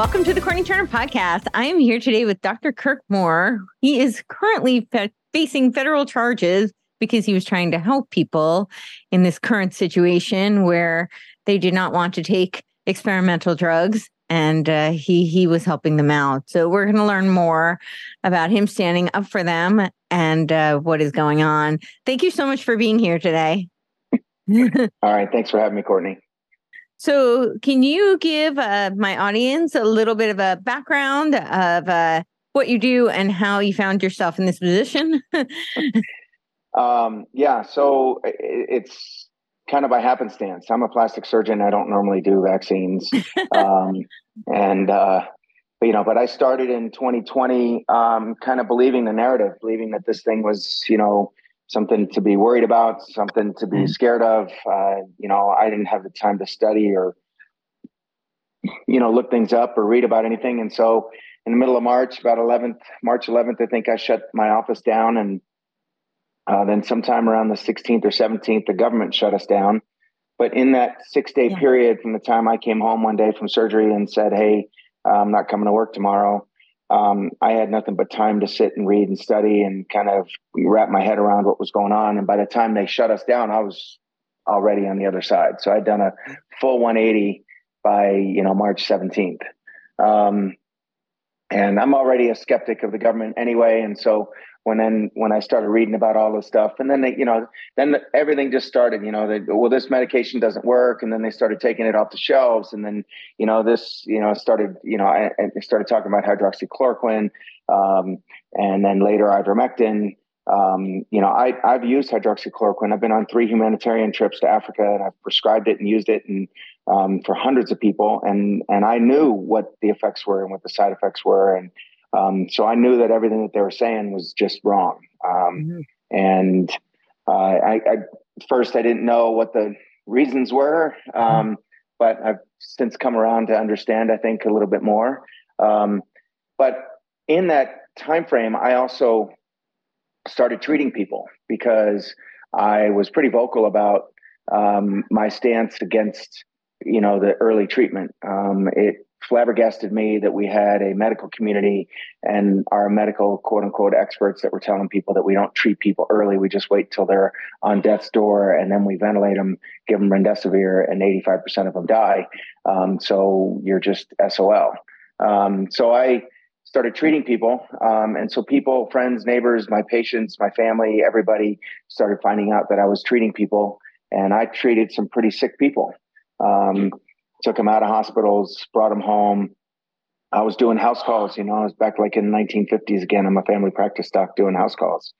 welcome to the Courtenay Turner podcast. I am here today with Dr. Kirk Moore. He is currently fe- facing federal charges because he was trying to help people in this current situation where they did not want to take experimental drugs and uh, he he was helping them out. So we're going to learn more about him standing up for them and uh, what is going on. Thank you so much for being here today. All right, thanks for having me, Courtenay. So, can you give uh, my audience a little bit of a background of uh, what you do and how you found yourself in this position? um, yeah, so it's kind of by happenstance. I'm a plastic surgeon. I don't normally do vaccines, um, and uh, you know, but I started in 2020, um, kind of believing the narrative, believing that this thing was, you know, something to be worried about, something to be mm. scared of. Uh, you know, I didn't have the time to study or, you know, look things up or read about anything. And so in the middle of March, about 11th, March 11th, I think I shut my office down. And uh, then sometime around the 16th or 17th, the government shut us down. But in that six day yeah. period from the time I came home one day from surgery and said, Hey, I'm not coming to work tomorrow, um, I had nothing but time to sit and read and study and kind of wrap my head around what was going on. And by the time they shut us down, I was already on the other side. So I'd done a full 180 by you know March 17th. Um, and I'm already a skeptic of the government anyway. And so when then when I started reading about all this stuff, and then they, you know, then the, everything just started. You know, they, well, this medication doesn't work, and then they started taking it off the shelves, and then you know this, you know, started, you know, I, I started talking about hydroxychloroquine, um, and then later ivermectin. Um, you know, I, I've used hydroxychloroquine. I've been on three humanitarian trips to Africa, and I've prescribed it and used it, and um, for hundreds of people, and and I knew what the effects were and what the side effects were, and um, so I knew that everything that they were saying was just wrong. Um, mm-hmm. And uh, I, I, first I didn't know what the reasons were, mm-hmm. um, but I've since come around to understand. I think a little bit more. Um, but in that time frame, I also started treating people because I was pretty vocal about um, my stance against you know the early treatment. Um, it flabbergasted me that we had a medical community and our medical quote unquote experts that were telling people that we don't treat people early. We just wait till they're on death's door and then we ventilate them, give them remdesivir, and 85% of them die. Um, so you're just SOL. Um, so I started treating people. Um, and so people, friends, neighbors, my patients, my family, everybody started finding out that I was treating people. And I treated some pretty sick people. Um, took him out of hospitals, brought him home. I was doing house calls, you know, I was back like in the 1950s again. I'm a family practice doc doing house calls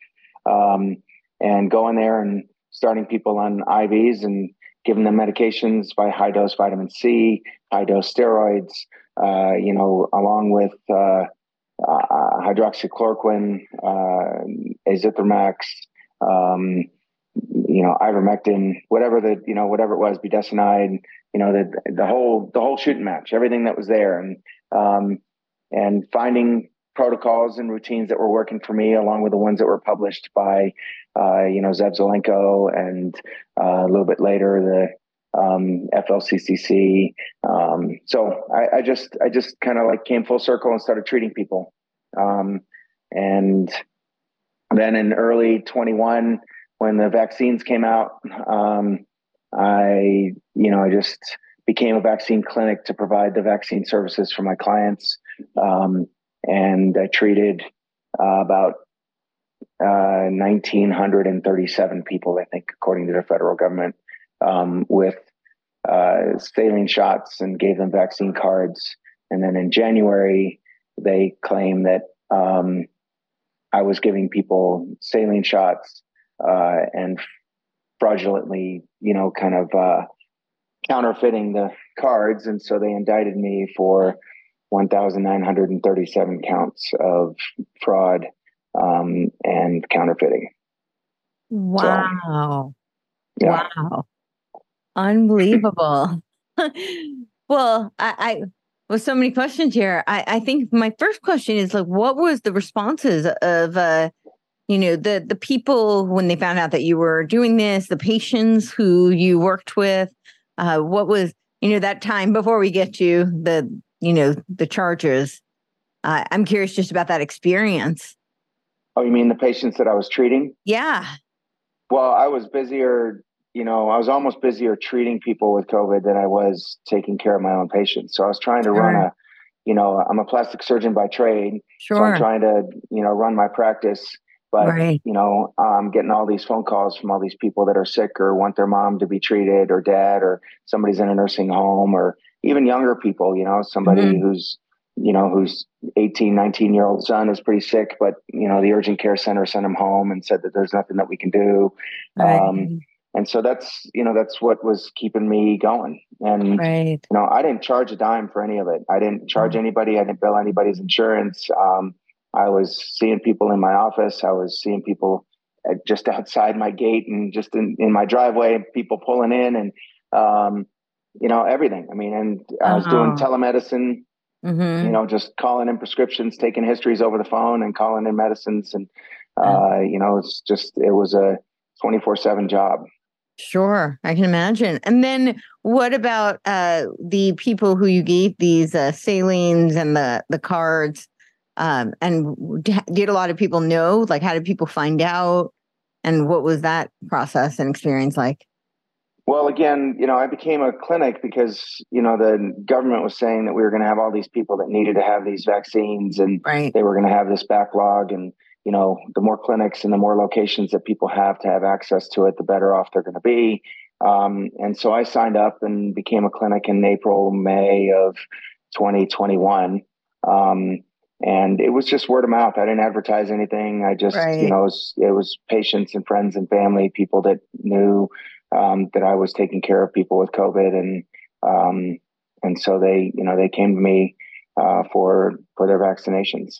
um, and going there and starting people on IVs and giving them medications by high dose vitamin C, high dose steroids, uh, you know, along with uh, uh, hydroxychloroquine, uh, azithromax, um, you know, ivermectin, whatever the, you know, whatever it was, budesonide, you know the the whole the whole shooting match, everything that was there, and um, and finding protocols and routines that were working for me, along with the ones that were published by uh, you know Zev Zelenko, and uh, a little bit later the um, FLCCC. Um, so I, I, just I just kind of like came full circle and started treating people, um, and then in early 21 when the vaccines came out. Um, I, you know, I just became a vaccine clinic to provide the vaccine services for my clients. Um, and I treated uh, about uh, 1,937 people, I think, according to the federal government, um, with uh, saline shots and gave them vaccine cards. And then in January, they claim that um, I was giving people saline shots uh, and fraudulently, you know, kind of uh, counterfeiting the cards. And so they indicted me for 1,937 counts of fraud um, and counterfeiting. Wow. So, yeah. Wow. Unbelievable. well, I, I with so many questions here, I, I think my first question is like, what was the responses of uh, you know the the people when they found out that you were doing this the patients who you worked with uh, what was you know that time before we get to the you know, the charges. Uh, I'm curious just about that experience. Oh, you mean the patients that I was treating? Yeah. Well, I was busier, you know, I was almost busier treating people with COVID than I was taking care of my own patients. So I was trying to sure. run a, you know, I'm a plastic surgeon by trade. Sure. So I'm trying to, you know, run my practice. But, right. you know, I'm getting all these phone calls from all these people that are sick or want their mom to be treated or dad or somebody's in a nursing home or even younger people, you know, somebody mm-hmm. who's, you know, whose 18, 19 year old son is pretty sick, but, you know, the urgent care center sent him home and said that there's nothing that we can do. Right. Um, and so that's, you know, that's what was keeping me going. And, right. you know, I didn't charge a dime for any of it. I didn't charge mm-hmm. anybody. I didn't bill anybody's insurance. Um, I was seeing people in my office. I was seeing people just outside my gate and just in, in my driveway, people pulling in and, um, you know, everything. I mean, and I was uh-huh. doing telemedicine, mm-hmm. you know, just calling in prescriptions, taking histories over the phone and calling in medicines. And, uh, you know, it's just, it was a 24 seven job. Sure, I can imagine. And then what about uh, the people who you gave these uh, salines and the the cards? Um, and did a lot of people know? Like, how did people find out? And what was that process and experience like? Well, again, you know, I became a clinic because, you know, the government was saying that we were going to have all these people that needed to have these vaccines and right. they were going to have this backlog. And, you know, the more clinics and the more locations that people have to have access to it, the better off they're going to be. Um, and so I signed up and became a clinic in April, May of 2021. Um, and it was just word of mouth. I didn't advertise anything. I just, right. you know, it was, it was patients and friends and family, people that knew um, that I was taking care of people with COVID, and um, and so they, you know, they came to me uh, for for their vaccinations.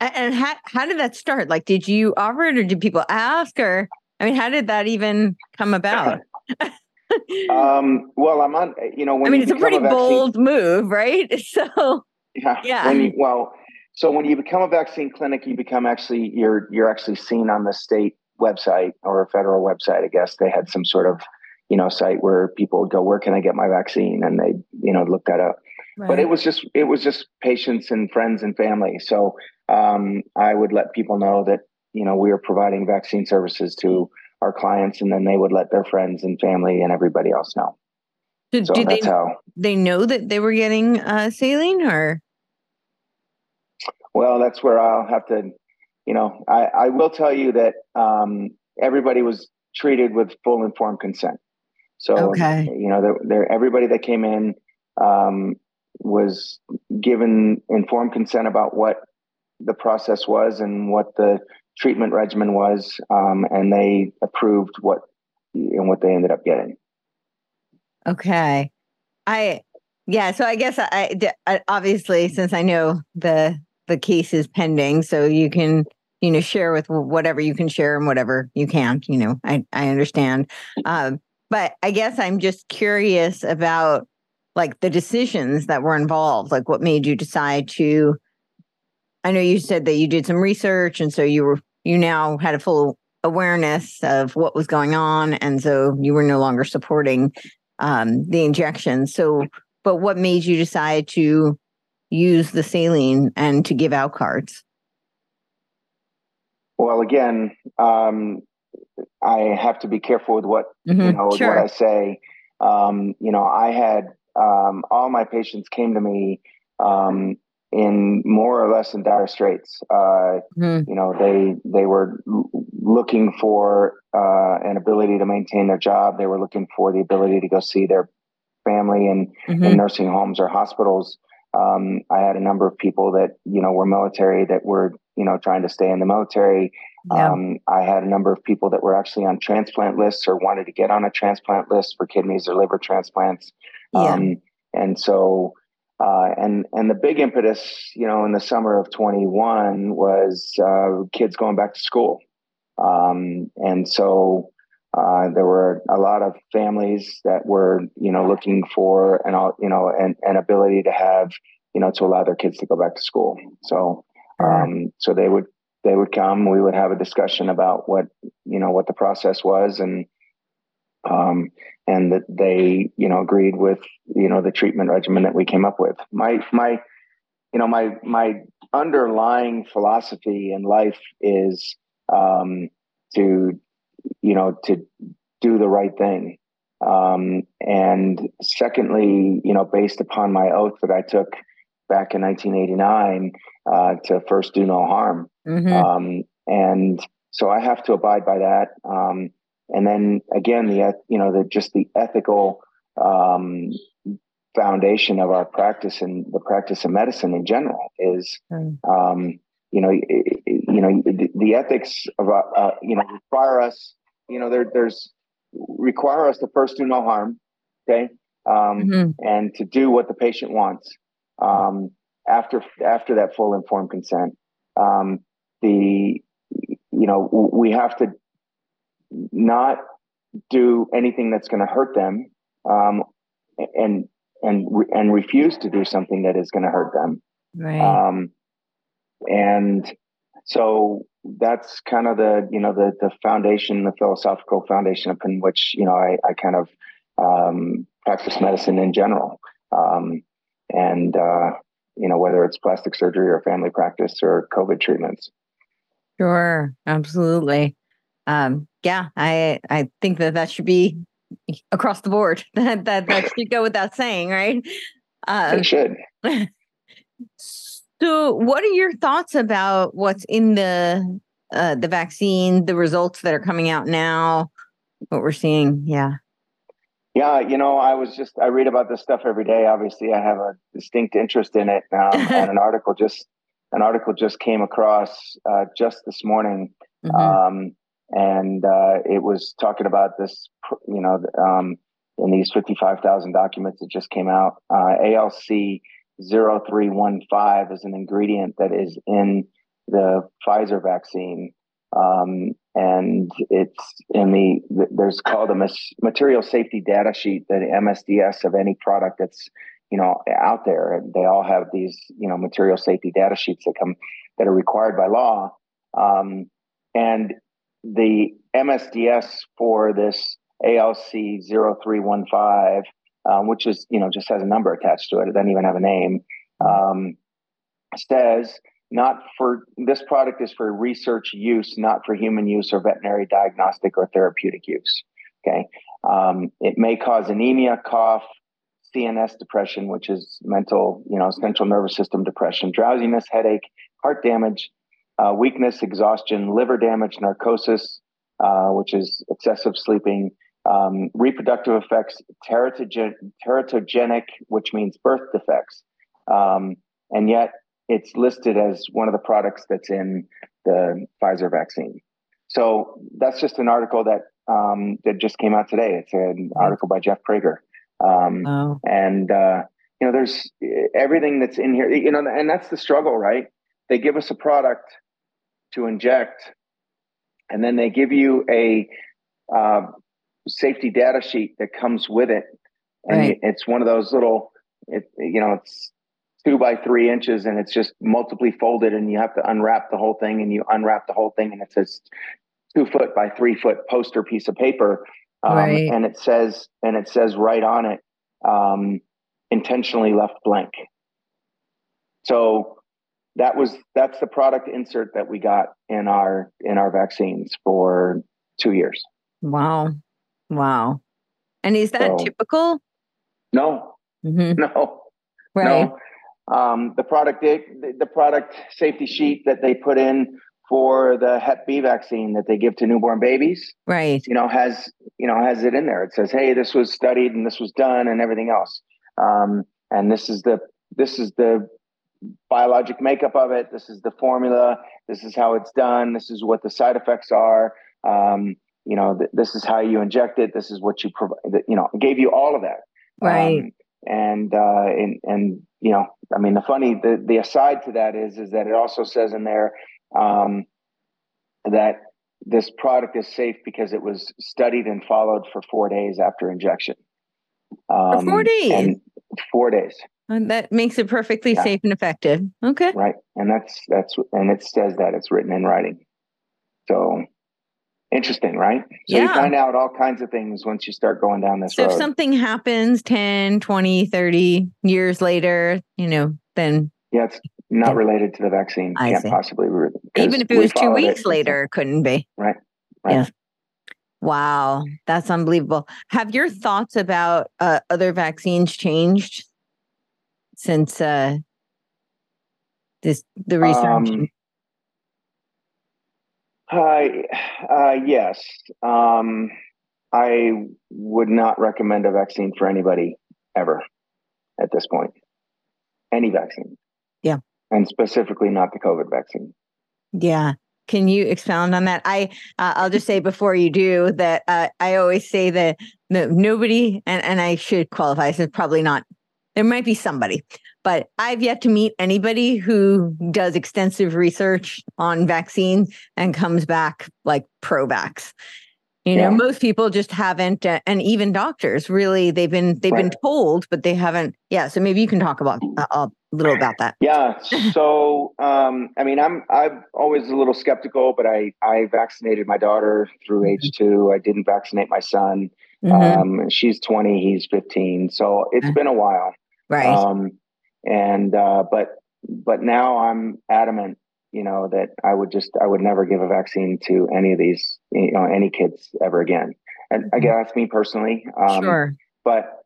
And how how did that start? Like, did you offer it, or did people ask, or I mean, how did that even come about? um, well, I'm on. You know, when I mean, it's a pretty a vaccine, bold move, right? So yeah, yeah. You, well, so when you become a vaccine clinic, you become actually you're you're actually seen on the state website or a federal website, I guess they had some sort of, you know, site where people would go, where can I get my vaccine? And they, you know, look that up. Right. But it was just, it was just patients and friends and family. So um, I would let people know that, you know, we were providing vaccine services to our clients and then they would let their friends and family and everybody else know. Did, so did they, how, they know that they were getting uh, saline or? Well, that's where I'll have to you know, I, I will tell you that um, everybody was treated with full informed consent. So, okay. you know, there, everybody that came in um, was given informed consent about what the process was and what the treatment regimen was, um, and they approved what and what they ended up getting. Okay, I yeah. So I guess I, I obviously since I know the the case is pending, so you can you know share with whatever you can share and whatever you can't. You know, I I understand, um, but I guess I'm just curious about like the decisions that were involved. Like, what made you decide to? I know you said that you did some research, and so you were you now had a full awareness of what was going on, and so you were no longer supporting um, the injection. So, but what made you decide to use the saline and to give out cards? Well, again, um, I have to be careful with what mm-hmm, you know sure. what I say. Um, you know, I had um, all my patients came to me um, in more or less in dire straits. Uh, mm-hmm. You know, they they were looking for uh, an ability to maintain their job. They were looking for the ability to go see their family in, mm-hmm. in nursing homes or hospitals. Um, I had a number of people that you know were military that were you know trying to stay in the military. Yeah. Um, I had a number of people that were actually on transplant lists or wanted to get on a transplant list for kidneys or liver transplants. Yeah. Um, and so, uh, and and the big impetus, you know, in the summer of 21 was uh, kids going back to school. Um, and so uh, there were a lot of families that were, you know, looking for an, you know, an, an ability to have, you know, to allow their kids to go back to school. So, um, so they would they would come. We would have a discussion about what you know what the process was, and um, and that they, you know, agreed with, you know, the treatment regimen that we came up with. My my, you know, my my underlying philosophy in life is um, to, you know, to do the right thing. Um, and secondly, you know, based upon my oath that I took back in 1989 uh, to first do no harm. Mm-hmm. Um, and so I have to abide by that. Um, and then again, the you know the just the ethical um, foundation of our practice and the practice of medicine in general is mm. um, you know you know the, ethics of uh, uh, you know require us you know there there's require us to first do no harm okay? Um, mm-hmm. and to do what the patient wants um, after after that full informed consent. Um, the you know we have to not do anything that's going to hurt them um, and and and refuse to do something that is going to hurt them. Right. Um, and so that's kind of the you know the the foundation the philosophical foundation upon which you know i, I kind of um, practice medicine in general um, and uh, you know whether it's plastic surgery or family practice or covid treatments sure absolutely um, yeah, I I think that that should be across the board. that that that should go without saying, right? Um, it should. so, what are your thoughts about what's in the uh, the vaccine, the results that are coming out now, what we're seeing? Yeah. Yeah, you know, I was just I read about this stuff every day. Obviously, I have a distinct interest in it, um, and an article just an article just came across uh, just this morning. Mm-hmm. Um, and uh, it was talking about this, you know, um, in these 55,000 documents that just came out. Uh, ALC 0315 is an ingredient that is in the Pfizer vaccine. Um, and it's in the, there's called a material safety data sheet that MSDS of any product that's, you know, out there. They all have these, you know, material safety data sheets that come, that are required by law. Um, and the MSDS for this ALC 0315, um, which is, you know, just has a number attached to it. It doesn't even have a name. Um, says not for this product is for research use, not for human use or veterinary diagnostic or therapeutic use. Okay. Um, it may cause anemia, cough, CNS depression, which is mental, you know, central nervous system depression, drowsiness, headache, heart damage, uh, weakness, exhaustion, liver damage, narcosis, uh, which is excessive sleeping, um, reproductive effects, teratogen- teratogenic, which means birth defects. Um, and yet it's listed as one of the products that's in the Pfizer vaccine. So that's just an article that um, that just came out today. It's an article by Jeff Prager. Um, oh. And, uh, you know, there's everything that's in here, you know, and that's the struggle, right? They give us a product to inject, and then they give you a uh, safety data sheet that comes with it, and right. it's one of those little, it, you know, it's two by three inches, and it's just multiply folded, and you have to unwrap the whole thing, and you unwrap the whole thing, and it's this two foot by three foot poster piece of paper, um, right. and it says, and it says right on it, um, intentionally left blank. So that was that's the product insert that we got in our in our vaccines for two years. Wow, wow! And is that so, typical? No, mm-hmm. no, right. No. Um, the product the product safety sheet that they put in for the Hep B vaccine that they give to newborn babies, right? You know, has you know has it in there. It says, "Hey, this was studied and this was done and everything else." Um, and this is the this is the biologic makeup of it. This is the formula. This is how it's done. This is what the side effects are. Um, you know, th- this is how you inject it. This is what you provide. You know, gave you all of that. Right. Um, and uh, and and you know, I mean, the funny the the aside to that is is that it also says in there um, that this product is safe because it was studied and followed for four days after injection. Um, four days. Four days. And that makes it perfectly yeah. safe and effective. Okay. Right. And that's that's and it says that it's written in writing. So interesting, right? So Yeah. you find out all kinds of things once you start going down this road. So road. if something happens 10, 20, 30 years later, you know, then yeah, it's not related to the vaccine. I Can't see. possibly. Even if it was two weeks it. later, it couldn't be. Right. Right. Yeah. Wow, that's unbelievable. Have your thoughts about uh, other vaccines changed since uh, this the research? Um, Uh, uh, yes. Um, I would not recommend a vaccine for anybody ever at this point. Any vaccine. Yeah. And specifically not the COVID vaccine. Yeah. Can you expound on that? I uh, I'll just say before you do that uh, I always say that nobody and and I should qualify. So probably not. There might be somebody, but I've yet to meet anybody who does extensive research on vaccines and comes back like pro-vax. You know, Yeah. most people just haven't, uh, and even doctors really they've been they've been told, but they haven't. Yeah, so maybe you can talk about uh, a little about that. Yeah. So, um, I mean, I'm I'm always a little skeptical, but I I vaccinated my daughter through age two. I didn't vaccinate my son. Mhm, Um, she's 20, he's 15. So it's been a while. right. Um, and uh, but but now I'm adamant, you know, that I would just I would never give a vaccine to any of these, you know, any kids ever again. And Mhm. again, that's me personally. Um, sure. But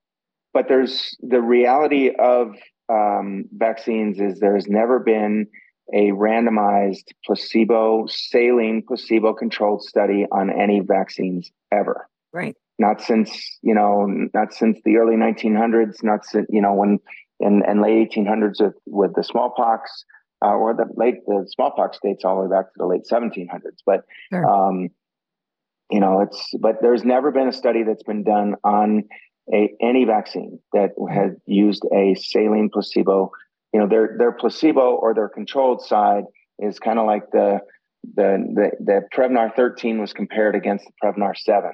but there's the reality of um, vaccines is there's never been a randomized placebo saline placebo controlled study on any vaccines ever Right. not since you know not since the early 1900s not since you know when in, in late 1800s with, with the smallpox uh, or the late the smallpox dates all the way back to the late 1700s but Sure. um, you know it's but there's never been a study that's been done on a any vaccine that had used a saline placebo you know their their placebo or their controlled side is kind of like the the the the Prevnar 13 was compared against the Prevnar 7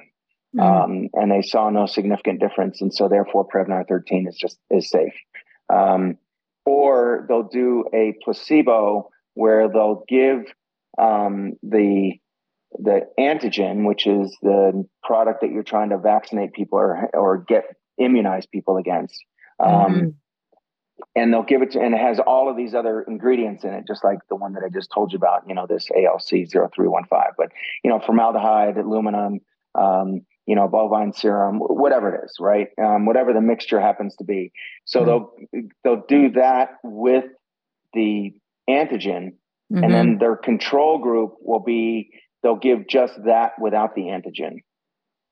Mhm. um, and they saw no significant difference, and so therefore Prevnar 13 is just is safe. Um, or they'll do a placebo where they'll give um, the the antigen, which is the product that you're trying to vaccinate people or or get immunize people against. Um, Mhm. and they'll give it to, and it has all of these other ingredients in it, just like the one that I just told you about, you know, this ALC 0315. But, you know, formaldehyde, aluminum, um, you know, bovine serum, whatever it is, right? Um, whatever the mixture happens to be. So Mhm. they'll they'll do that with the antigen, Mhm. and then their control group will be they'll give just that without the antigen,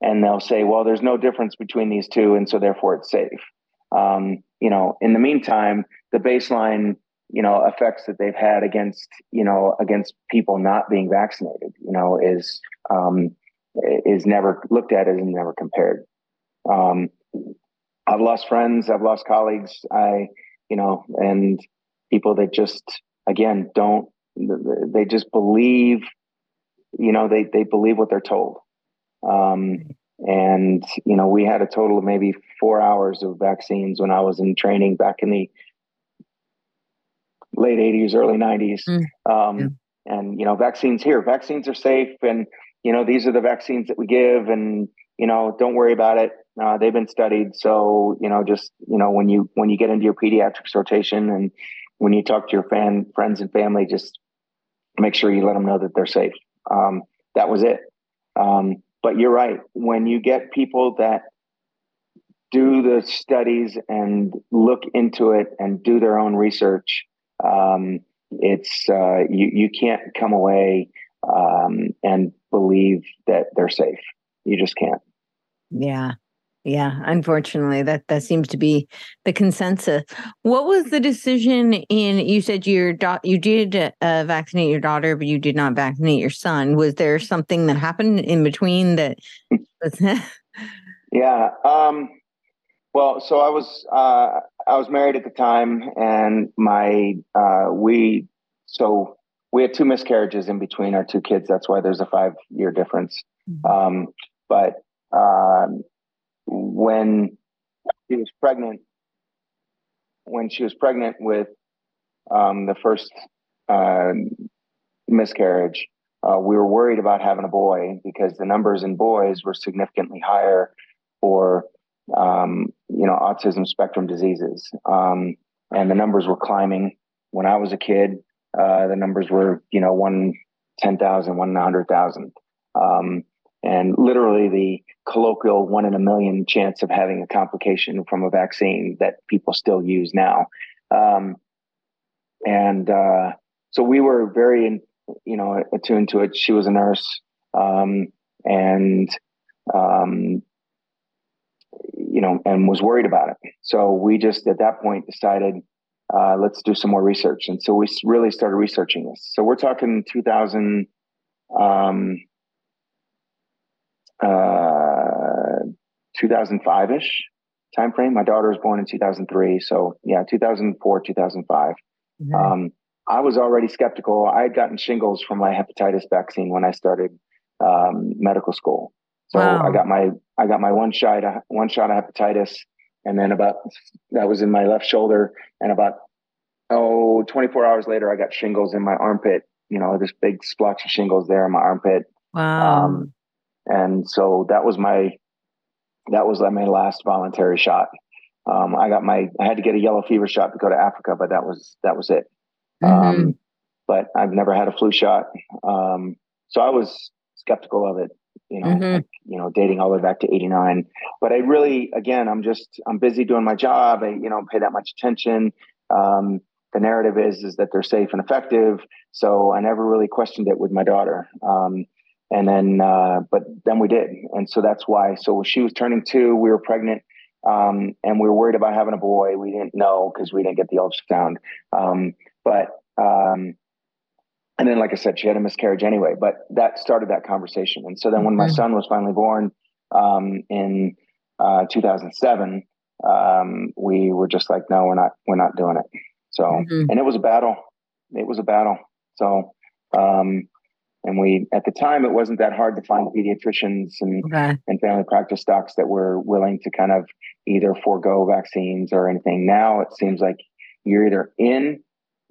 and they'll say, well, there's no difference between these two, and so therefore it's safe. Um, you know, in the meantime, the baseline, you know, effects that they've had against, you know, against people not being vaccinated, you know, is um, is never looked at as and never compared. Um, I've lost friends, I've lost colleagues, I, you know, and people that just again don't they just believe, you know, they they believe what they're told. Um, and you know, we had a total of maybe four hours of vaccines when I was in training back in the late '80s, early '90s. Mm. Um, Yeah. And you know, vaccines here, vaccines are safe, and you know, these are the vaccines that we give, and you know, don't worry about it. Uh, they've been studied, so you know, just you know, when you when you get into your pediatrics rotation, and when you talk to your fan friends and family, just make sure you let them know that they're safe. Um, that was it. Um, but you're right. When you get people that do the studies and look into it and do their own research, um, it's uh, you you can't come away um, and believe that they're safe. You just can't. Yeah. Yeah, unfortunately, that that seems to be the consensus. What was the decision in? You said your da- you did uh, vaccinate your daughter, but you did not vaccinate your son. Was there something that happened in between that? Was, Yeah. Um, well, so I was uh, I was married at the time, and my uh, we so we had two miscarriages in between our two kids. That's why there's a five year difference. Um, but um, when she was pregnant, when she was pregnant with um, the first uh, miscarriage, uh, we were worried about having a boy because the numbers in boys were significantly higher for um, you know autism spectrum diseases, um, and the numbers were climbing. When I was a kid, uh, the numbers were you know one one um, and literally the colloquial one in a million chance of having a complication from a vaccine that people still use now. Um, and uh, so we were very you know attuned to it. She was a nurse, um, and um, you know, and was worried about it. So we just at that point decided uh, let's do some more research, and so we really started researching this. So we're talking 2000. Um, uh, 2005-ish time frame. My daughter was born in 2003, so yeah, 2004, 2005. Mm-hmm. Um, I was already skeptical. I had gotten shingles from my hepatitis vaccine when I started um, medical school. So wow. I got my I got my one shot one shot of hepatitis, and then about that was in my left shoulder, and about oh 24 hours later I got shingles in my armpit. You know this big splotch of shingles there in my armpit. Wow. Um, and so that was my that was like my last voluntary shot. Um, I got my I had to get a yellow fever shot to go to Africa, but that was that was it. Mm-hmm. Um, but I've never had a flu shot. Um, so I was skeptical of it, you know, mm-hmm. like, you know, dating all the way back to 89. But I really, again, I'm just, I'm busy doing my job. I, you know, pay that much attention. Um, the narrative is, is that they're safe and effective. So I never really questioned it with my daughter. Um, and then, uh, but then we did. And so that's why, so she was turning two, we were pregnant. Um, and we were worried about having a boy. We didn't know because we didn't get the ultrasound. Um, but um, and then, like I said, she had a miscarriage anyway. But that started that conversation. And so then, when my son was finally born um, in uh, 2007, um, we were just like, no, we're not, we're not doing it. So, mm-hmm. and it was a battle. It was a battle. So, um, and we at the time it wasn't that hard to find pediatricians and okay. and family practice docs that were willing to kind of either forego vaccines or anything. Now it seems like you're either in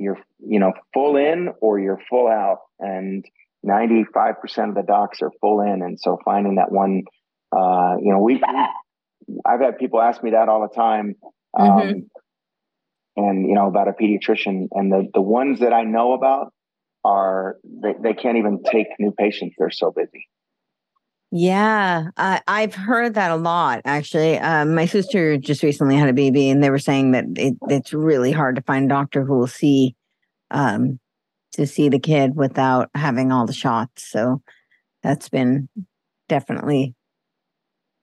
you're you know full in or you're full out. And 95% of the docs are full in. And so finding that one uh, you know we i've had people ask me that all the time um, mm-hmm. and you know about a pediatrician. And the the ones that i know about are they, they can't even take new patients. They're so busy yeah, uh, I've heard that a lot. Actually, um, my sister just recently had a baby, and they were saying that it, it's really hard to find a doctor who will see um, to see the kid without having all the shots. So that's been definitely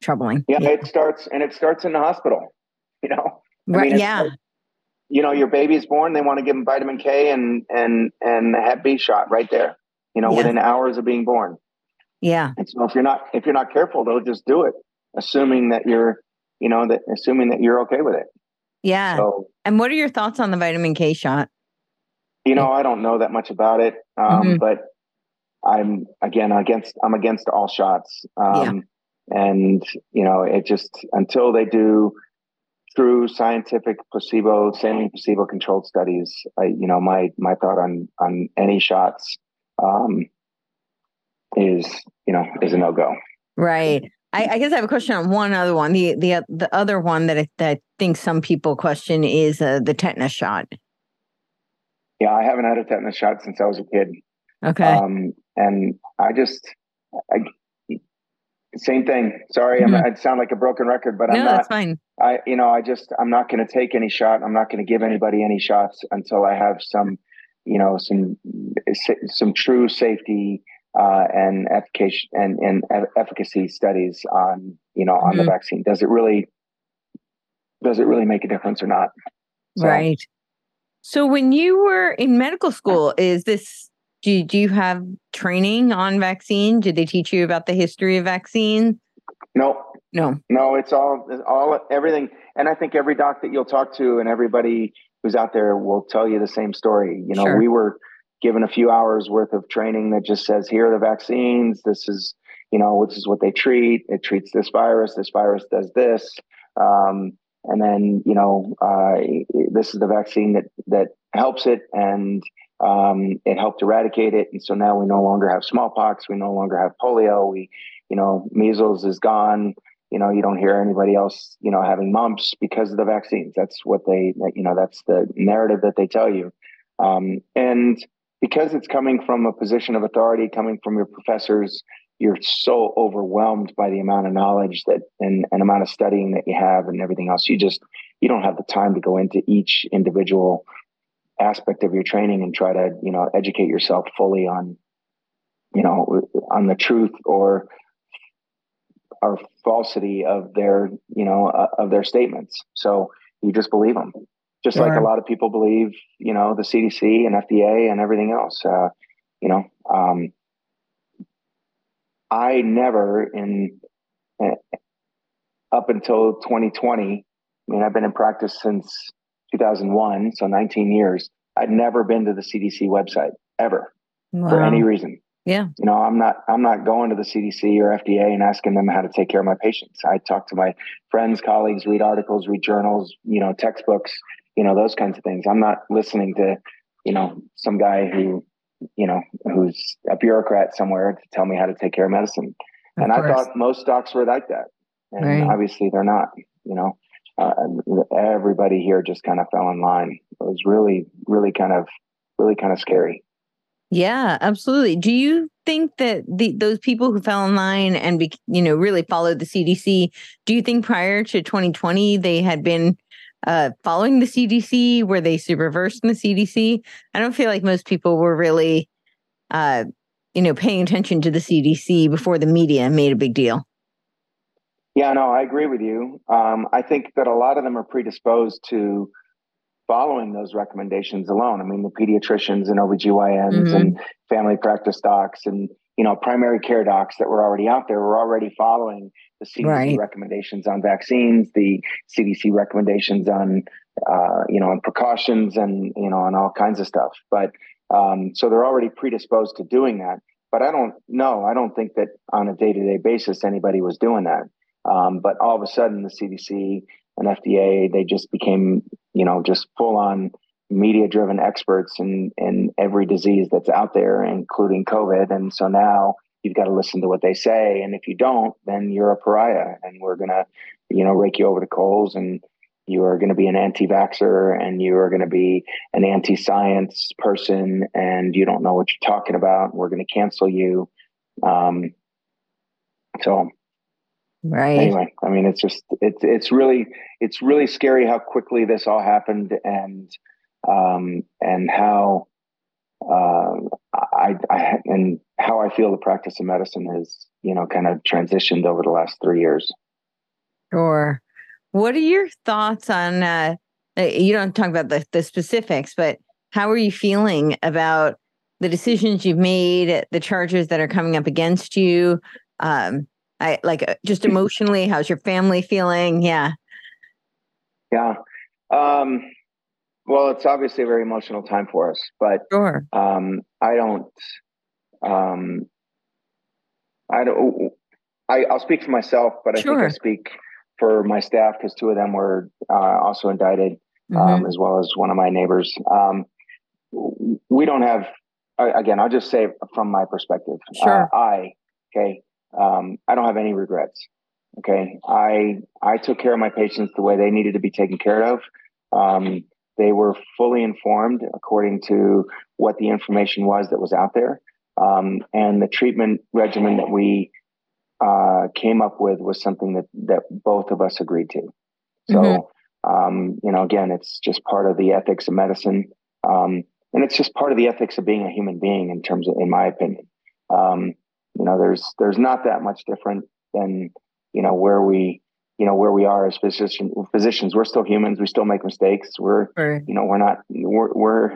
troubling. Yeah, yeah. it starts and it starts in the hospital. You know, I right? Mean, yeah. you know, your baby is born. They want to give them vitamin K and and and the Hep B shot right there. You know, yeah. within hours of being born. Yeah. And so if you're not if you're not careful, they'll just do it, assuming that you're, you know, that assuming that you're okay with it. Yeah. So, and what are your thoughts on the vitamin K shot? You know, I don't know that much about it, um, mm-hmm. but I'm again against I'm against all shots. Um, yeah. And you know, it just until they do true scientific placebo, semi placebo controlled studies, I, you know, my my thought on on any shots um, is you know is a no go. Right. I, I, guess I have a question on one other one. The the the other one that I, that I think some people question is uh, the tetanus shot. Yeah, I haven't had a tetanus shot since I was a kid. Okay. Um, and I just, I, same thing. Sorry, mm-hmm. i sound like a broken record, but no, I'm not. that's fine. I, you know, I just, I'm not going to take any shot. I'm not going to give anybody any shots until I have some, you know, some, some true safety uh, and efficacy and, and efficacy studies on you know on mm-hmm. the vaccine. Does it really does it really make a difference or not? So, right. So when you were in medical school, is this do, do you have training on vaccine? Did they teach you about the history of vaccine? No. No. No, it's all all everything. And I think every doc that you'll talk to and everybody who's out there will tell you the same story. You know, sure. we were given a few hours worth of training that just says here are the vaccines this is you know this is what they treat it treats this virus this virus does this um, and then you know uh, this is the vaccine that that helps it and Um, it helped eradicate it, and so now we no longer have smallpox. We no longer have polio. We, you know, measles is gone. You know, you don't hear anybody else, you know, having mumps because of the vaccines. That's what they, you know, that's the narrative that they tell you. Um, and because it's coming from a position of authority, coming from your professors, you're so overwhelmed by the amount of knowledge that and, and amount of studying that you have and everything else. You just you don't have the time to go into each individual aspect of your training and try to you know educate yourself fully on you know on the truth or or falsity of their you know uh, of their statements. So you just believe them just sure. like a lot of people believe, you know, the CDC and FDA and everything else. Uh, you know, um, I never in uh, up until 2020. I mean, I've been in practice since 2001, so 19 years. I'd never been to the CDC website ever wow. for any reason. Yeah. You know, I'm not I'm not going to the CDC or FDA and asking them how to take care of my patients. I talk to my friends, colleagues, read articles, read journals, you know, textbooks, you know, those kinds of things. I'm not listening to, you know, some guy who, you know, who's a bureaucrat somewhere to tell me how to take care of medicine. Of and course. I thought most docs were like that. And right. obviously they're not, you know. Uh, everybody here just kind of fell in line. It was really, really kind of, really kind of scary. Yeah, absolutely. Do you think that the those people who fell in line and be, you know really followed the CDC, do you think prior to 2020 they had been uh, following the CDC? Were they super versed in the CDC? I don't feel like most people were really, uh, you know, paying attention to the CDC before the media made a big deal. Yeah, no, I agree with you. Um, I think that a lot of them are predisposed to following those recommendations alone. I mean, the pediatricians and OBGYNs mm-hmm. and family practice docs and you know primary care docs that were already out there were already following the CDC right. recommendations on vaccines, the CDC recommendations on uh, you know on precautions and you know on all kinds of stuff. But um, so they're already predisposed to doing that. But I don't know. I don't think that on a day to day basis anybody was doing that. Um, but all of a sudden, the CDC and FDA they just became you know just full on media driven experts in in every disease that's out there, including COVID. And so now you've got to listen to what they say. And if you don't, then you're a pariah, and we're gonna, you know, rake you over the coals, and you are going to be an anti-vaxxer, and you are going to be an anti-science person, and you don't know what you're talking about. We're going to cancel you. Um, so right anyway i mean it's just it's it's really it's really scary how quickly this all happened and um, and how uh, I, I and how I feel the practice of medicine has you know kind of transitioned over the last three years. Sure. What are your thoughts on? Uh, uh, you don't talk about the the specifics, but how are you feeling about the decisions you've made, the charges that are coming up against you? Um, I like uh, just emotionally. How's your family feeling? Yeah. Yeah. Um, well, it's obviously a very emotional time for us, but sure. um, I don't. Um, I don't. I, I'll speak for myself, but I sure. think I speak for my staff because two of them were uh, also indicted, um, mm-hmm. as well as one of my neighbors. Um, we don't have. Again, I'll just say from my perspective. Sure. Uh, I okay. Um, I don't have any regrets. Okay. I I took care of my patients the way they needed to be taken care of. Um, they were fully informed according to what the information was that was out there. Um, and the treatment regimen that we uh, came up with was something that, that both of us agreed to. So, mm-hmm. um, you know, again, it's just part of the ethics of medicine. Um, and it's just part of the ethics of being a human being in terms of, in my opinion. Um, you know, there's, there's not that much different than, you know, where we, you know where we are as physician, physicians. We're still humans. We still make mistakes. We're right. you know we're not we're, we're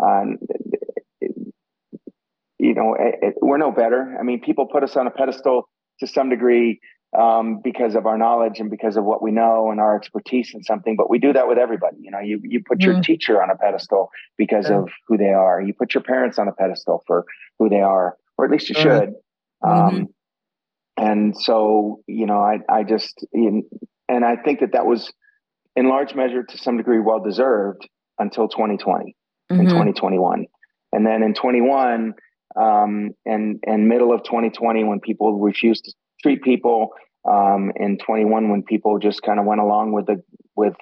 um, you know it, it, we're no better. I mean people put us on a pedestal to some degree um, because of our knowledge and because of what we know and our expertise in something but we do that with everybody. You know you, you put mm. your teacher on a pedestal because of who they are. You put your parents on a pedestal for who they are or at least you should. Mm-hmm. um, and so you know i i just and i think that that was in large measure to some degree well deserved until 2020 mm-hmm. and 2021 and then in 21 um, and and middle of 2020 when people refused to treat people um, in 21 when people just kind of went along with the with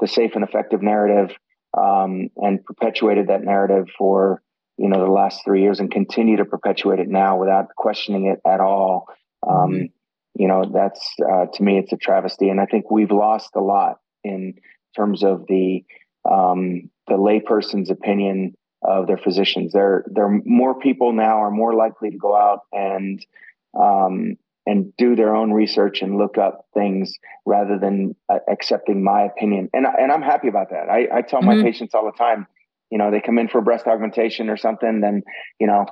the safe and effective narrative um, and perpetuated that narrative for you know the last three years and continue to perpetuate it now without questioning it at all um, you know that's uh, to me it's a travesty and i think we've lost a lot in terms of the um, the layperson's opinion of their physicians there there are more people now are more likely to go out and um, and do their own research and look up things rather than uh, accepting my opinion. And and I'm happy about that. I, I tell mm-hmm. my patients all the time, you know, they come in for breast augmentation or something, then you know,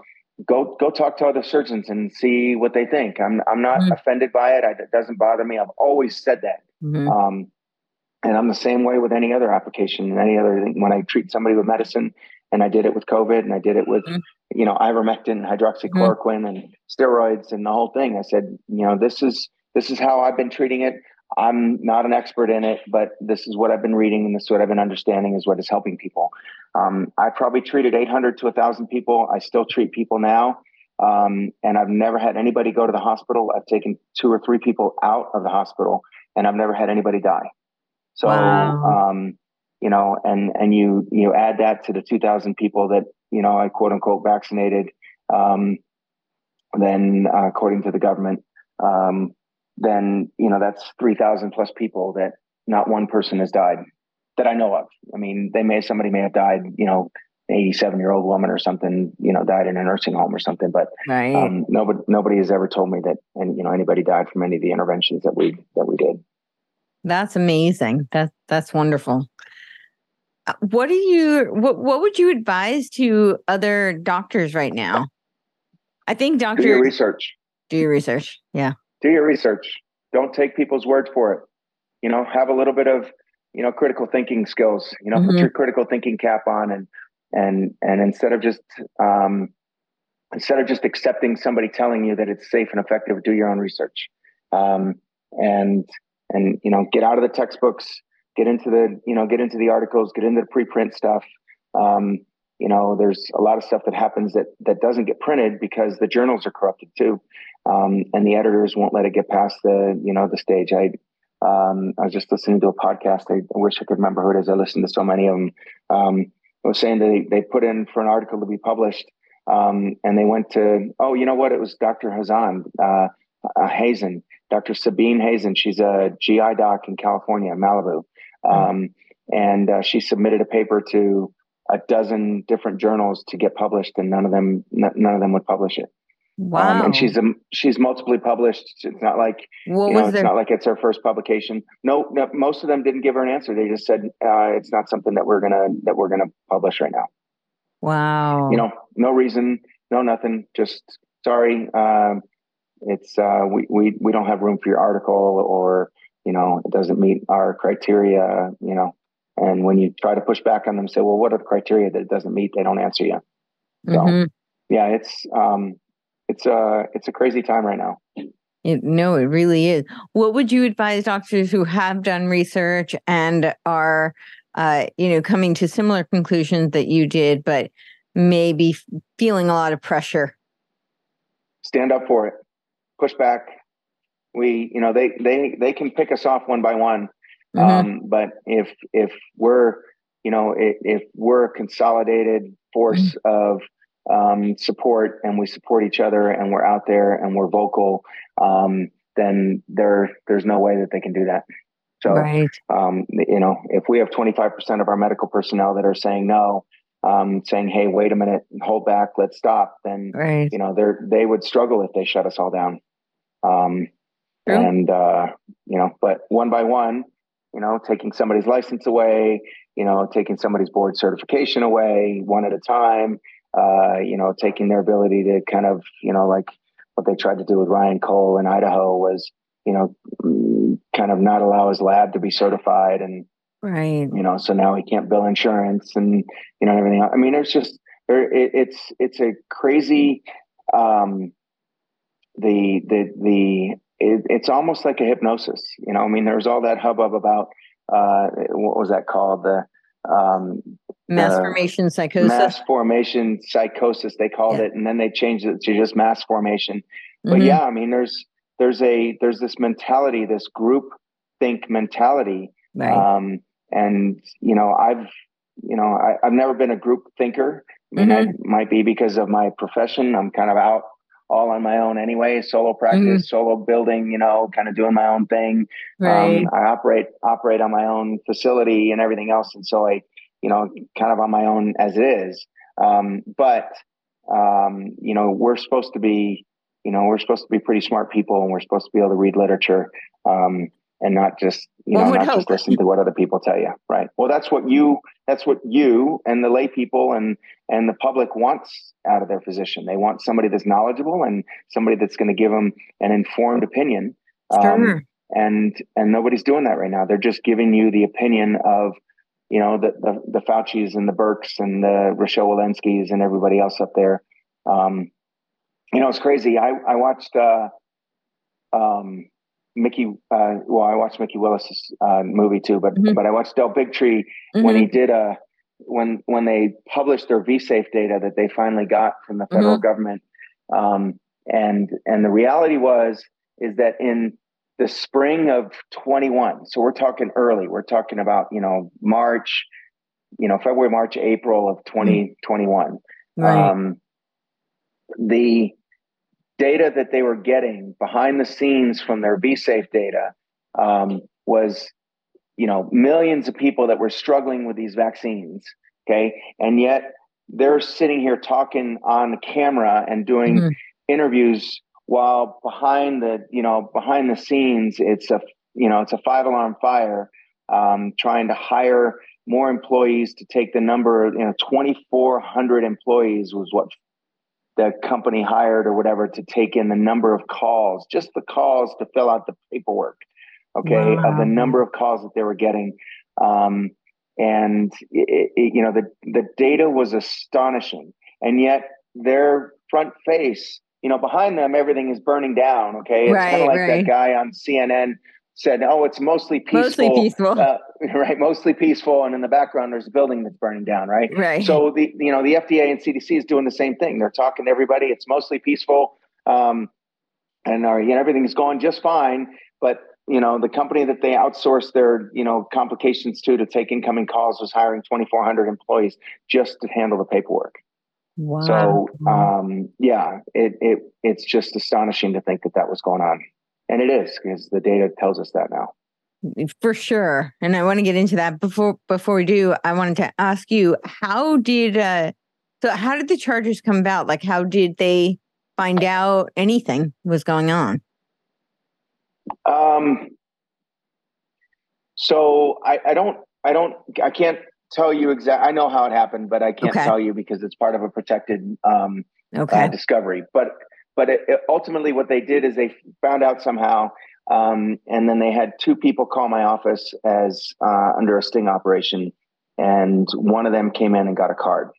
go go talk to other surgeons and see what they think. I'm I'm not mm-hmm. offended by it. I, it doesn't bother me. I've always said that. Mm-hmm. Um, and I'm the same way with any other application, and any other thing. when I treat somebody with medicine, and I did it with COVID, and I did it with mm-hmm you know, ivermectin, hydroxychloroquine, and steroids, and the whole thing. I said, you know, this is this is how I've been treating it. I'm not an expert in it, but this is what I've been reading, and this is what I've been understanding is what is helping people. Um, I probably treated 800 to 1,000 people. I still treat people now, um, and I've never had anybody go to the hospital. I've taken two or three people out of the hospital, and I've never had anybody die. So, wow. um, you know, and and you you add that to the 2,000 people that you know, I quote unquote vaccinated, um, then uh, according to the government, um, then you know that's three thousand plus people that not one person has died that I know of. I mean, they may somebody may have died, you know, 87 year old woman or something, you know, died in a nursing home or something, but right. um, nobody nobody has ever told me that, and you know, anybody died from any of the interventions that we that we did. That's amazing. That's that's wonderful. Uh, what do you what what would you advise to other doctors right now? I think doctors do your research. Do your research. Yeah. Do your research. Don't take people's word for it. You know, have a little bit of, you know, critical thinking skills. You know, mm-hmm. put your critical thinking cap on and and and instead of just um instead of just accepting somebody telling you that it's safe and effective, do your own research. Um and and you know, get out of the textbooks get into the you know get into the articles get into the preprint stuff um, you know there's a lot of stuff that happens that that doesn't get printed because the journals are corrupted too um, and the editors won't let it get past the you know the stage i um, i was just listening to a podcast. I, wish i could remember who it is. I listened to so many of them um, i was saying they, they put in for an article to be published um, and they went to oh you know what? It was dr hazan uh, uh, hazan dr sabine hazan. She's a gi doc in california malibu. Um, and uh, she submitted a paper to a dozen different journals to get published, and none of them n- none of them would publish it. Wow! Um, and she's a, she's multiply published. It's not like what you know, it's not like it's her first publication. No, no, most of them didn't give her an answer. They just said uh, it's not something that we're gonna that we're gonna publish right now. Wow! You know, no reason, no nothing. Just sorry. Um, it's uh, we we we don't have room for your article or you know, it doesn't meet our criteria, you know. And when you try to push back on them, say, well, what are the criteria that it doesn't meet? They don't answer you. So mm-hmm. yeah, it's um it's a it's a crazy time right now. It, no, it really is. What would you advise doctors who have done research and are, uh, you know, coming to similar conclusions that you did, but maybe feeling a lot of pressure? Stand up for it. Push back we you know they they they can pick us off one by one mm-hmm. um, but if if we're you know if, if we're a consolidated force mm-hmm. of um, support and we support each other and we're out there and we're vocal um, then there there's no way that they can do that so right. um, you know if we have 25% of our medical personnel that are saying no um, saying hey wait a minute hold back let's stop then right. you know they they would struggle if they shut us all down um. And, uh, you know, but one by one, you know, taking somebody's license away, you know, taking somebody's board certification away one at a time, uh, you know, taking their ability to kind of, you know, like what they tried to do with Ryan Cole in Idaho was, you know, kind of not allow his lab to be certified and, right. You know, so now he can't bill insurance and, you know, everything. Else. I mean, it's just, it, it's, it's a crazy, um, the, the, the, it, it's almost like a hypnosis. You know, I mean, there was all that hubbub about uh, what was that called? The um, mass formation psychosis. Mass formation psychosis, they called yeah. it, and then they changed it to just mass formation. But mm-hmm. yeah, I mean, there's there's a there's this mentality, this group think mentality, right. um, and you know, I've you know, I, have never been a group thinker. I mean, mm-hmm. that might be because of my profession. I'm kind of out all on my own anyway, solo practice, mm-hmm. solo building, you know, kind of doing my own thing. Um, right. Um, I operate operate on my own facility and everything else, and so I, you know, kind of on my own as it is. Um, but um, you know, we're supposed to be, you know, we're supposed to be pretty smart people, and we're supposed to be able to read literature. Um, and not just you know not hope. just listen to what other people tell you right well that's what you that's what you and the lay people and and the public wants out of their physician they want somebody that's knowledgeable and somebody that's going to give them an informed opinion sure. um, and and nobody's doing that right now they're just giving you the opinion of you know the the, the Fauci's and the Birx and the Rochelle Walensky's and everybody else up there um, you know it's crazy i i watched uh um Mikki. Uh, well, I watched Mikki Willis's uh, movie too, but mm-hmm. but I watched Del Bigtree mm-hmm. when he did a uh, when when they published their vSafe data that they finally got from the federal mm-hmm. government. Um, and and the reality was is that in the spring of 21, so we're talking early. We're talking about you know March, you know February, March, April of 2021. Right. Um, the data that they were getting behind the scenes from their vSafe data um, was, you know, millions of people that were struggling with these vaccines. Okay, and yet they're sitting here talking on camera and doing mm-hmm. interviews while behind the, you know, behind the scenes, it's a, you know, it's a five alarm fire. Um, trying to hire more employees to take the number, you know, 2,400 employees was what the company hired or whatever to take in the number of calls, just the calls to fill out the paperwork, okay, wow. of the number of calls that they were getting. Um, and it, it, you know the the data was astonishing, and yet their front face, you know, behind them everything is burning down. Okay, it's right, kind of like right. that guy on CNN said, "Oh, it's mostly peaceful." Mostly peaceful, uh, right? Mostly peaceful, and in the background there's a building that's burning down, right? Right. So the you know the FDA and CDC is doing the same thing. They're talking to everybody. It's mostly peaceful, um, and our, you know, everything's going just fine. But you know the company that they outsourced their you know complications to to take incoming calls was hiring 2,400 employees just to handle the paperwork. Wow. So um, yeah, it it it's just astonishing to think that that was going on. And it is because the data tells us that now. For sure. And I want to get into that before before we do, I wanted to ask you how did uh so how did the charges come about? Like how did they find out anything was going on? Um so I, I don't I don't I can't tell you exactly I know how it happened, but I can't okay. tell you because it's part of a protected um okay. Uh, discovery. But but it, it, ultimately, what they did is they found out somehow, um, and then they had two people call my office as uh, under a sting operation, and one of them came in and got a card.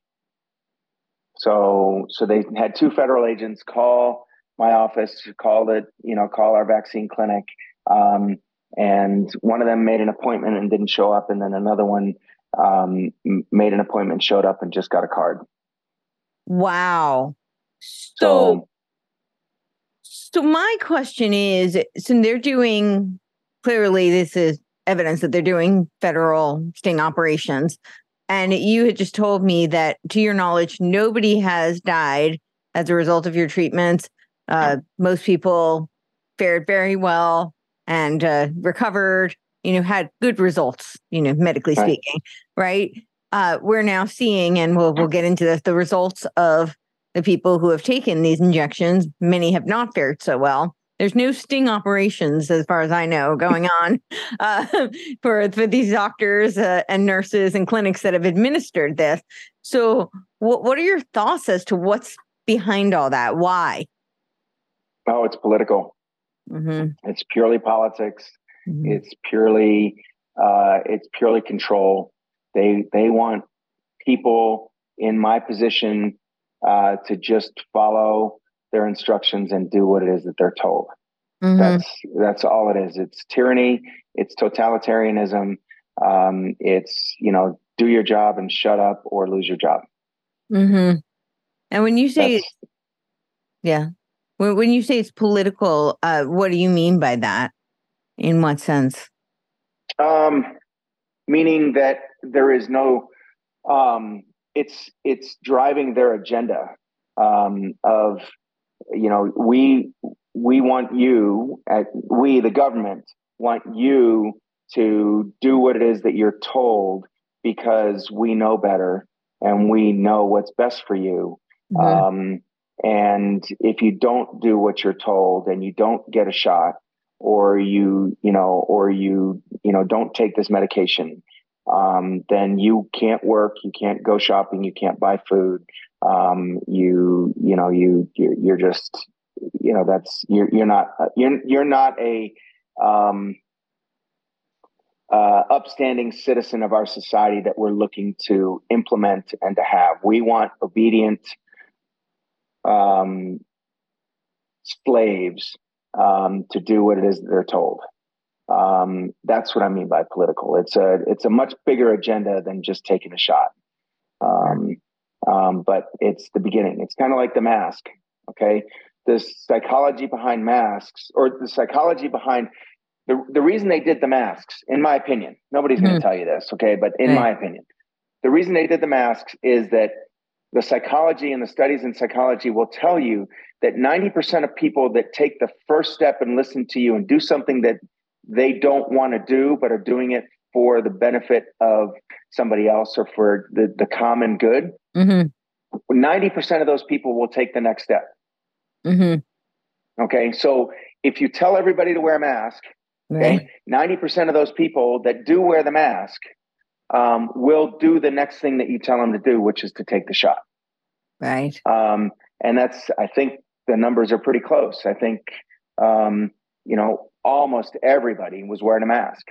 So, so they had two federal agents call my office, call it, you know, call our vaccine clinic, um, and one of them made an appointment and didn't show up, and then another one um, made an appointment, showed up, and just got a card. Wow. So, so so my question is, so they're doing clearly this is evidence that they're doing federal sting operations. And you had just told me that to your knowledge, nobody has died as a result of your treatments. Uh, most people fared very well and uh, recovered, you know, had good results, you know, medically right. speaking, right? Uh, we're now seeing, and we'll we'll get into this, the results of the people who have taken these injections, many have not fared so well. There's no sting operations, as far as I know, going on uh, for, for these doctors uh, and nurses and clinics that have administered this. So, what, what are your thoughts as to what's behind all that? Why? Oh, it's political. Mm-hmm. It's purely politics. Mm-hmm. It's purely uh, it's purely control. They they want people in my position uh, to just follow their instructions and do what it is that they're told. Mm-hmm. That's that's all it is. It's tyranny. It's totalitarianism. Um, it's you know do your job and shut up or lose your job. Mm-hmm. And when you say, That's, yeah, when when you say it's political, uh, what do you mean by that? In what sense? Um, meaning that there is no, um, it's it's driving their agenda um, of, you know, we we want you at we the government want you to do what it is that you're told because we know better and we know what's best for you. Mm-hmm. Um, and if you don't do what you're told and you don't get a shot, or you, you know, or you, you know, don't take this medication, um, then you can't work, you can't go shopping, you can't buy food. Um, you, you know, you, you're, you're just, you know, that's you're you're not you're you're not a um, uh, upstanding citizen of our society that we're looking to implement and to have. We want obedient um, slaves um, to do what it is that they're told. Um, that's what I mean by political. It's a it's a much bigger agenda than just taking a shot. Um, um, but it's the beginning. It's kind of like the mask. Okay, the psychology behind masks, or the psychology behind the, the reason they did the masks, in my opinion, nobody's mm-hmm. going to tell you this, okay? But in right. my opinion, the reason they did the masks is that the psychology and the studies in psychology will tell you that 90% of people that take the first step and listen to you and do something that they don't want to do, but are doing it for the benefit of somebody else or for the, the common good, mm-hmm. 90% of those people will take the next step. Mm-hmm. Okay. So if you tell everybody to wear a mask Okay. Ninety percent of those people that do wear the mask um, will do the next thing that you tell them to do, which is to take the shot. Right. Um, and that's, I think, the numbers are pretty close. I think, um, you know, almost everybody was wearing a mask.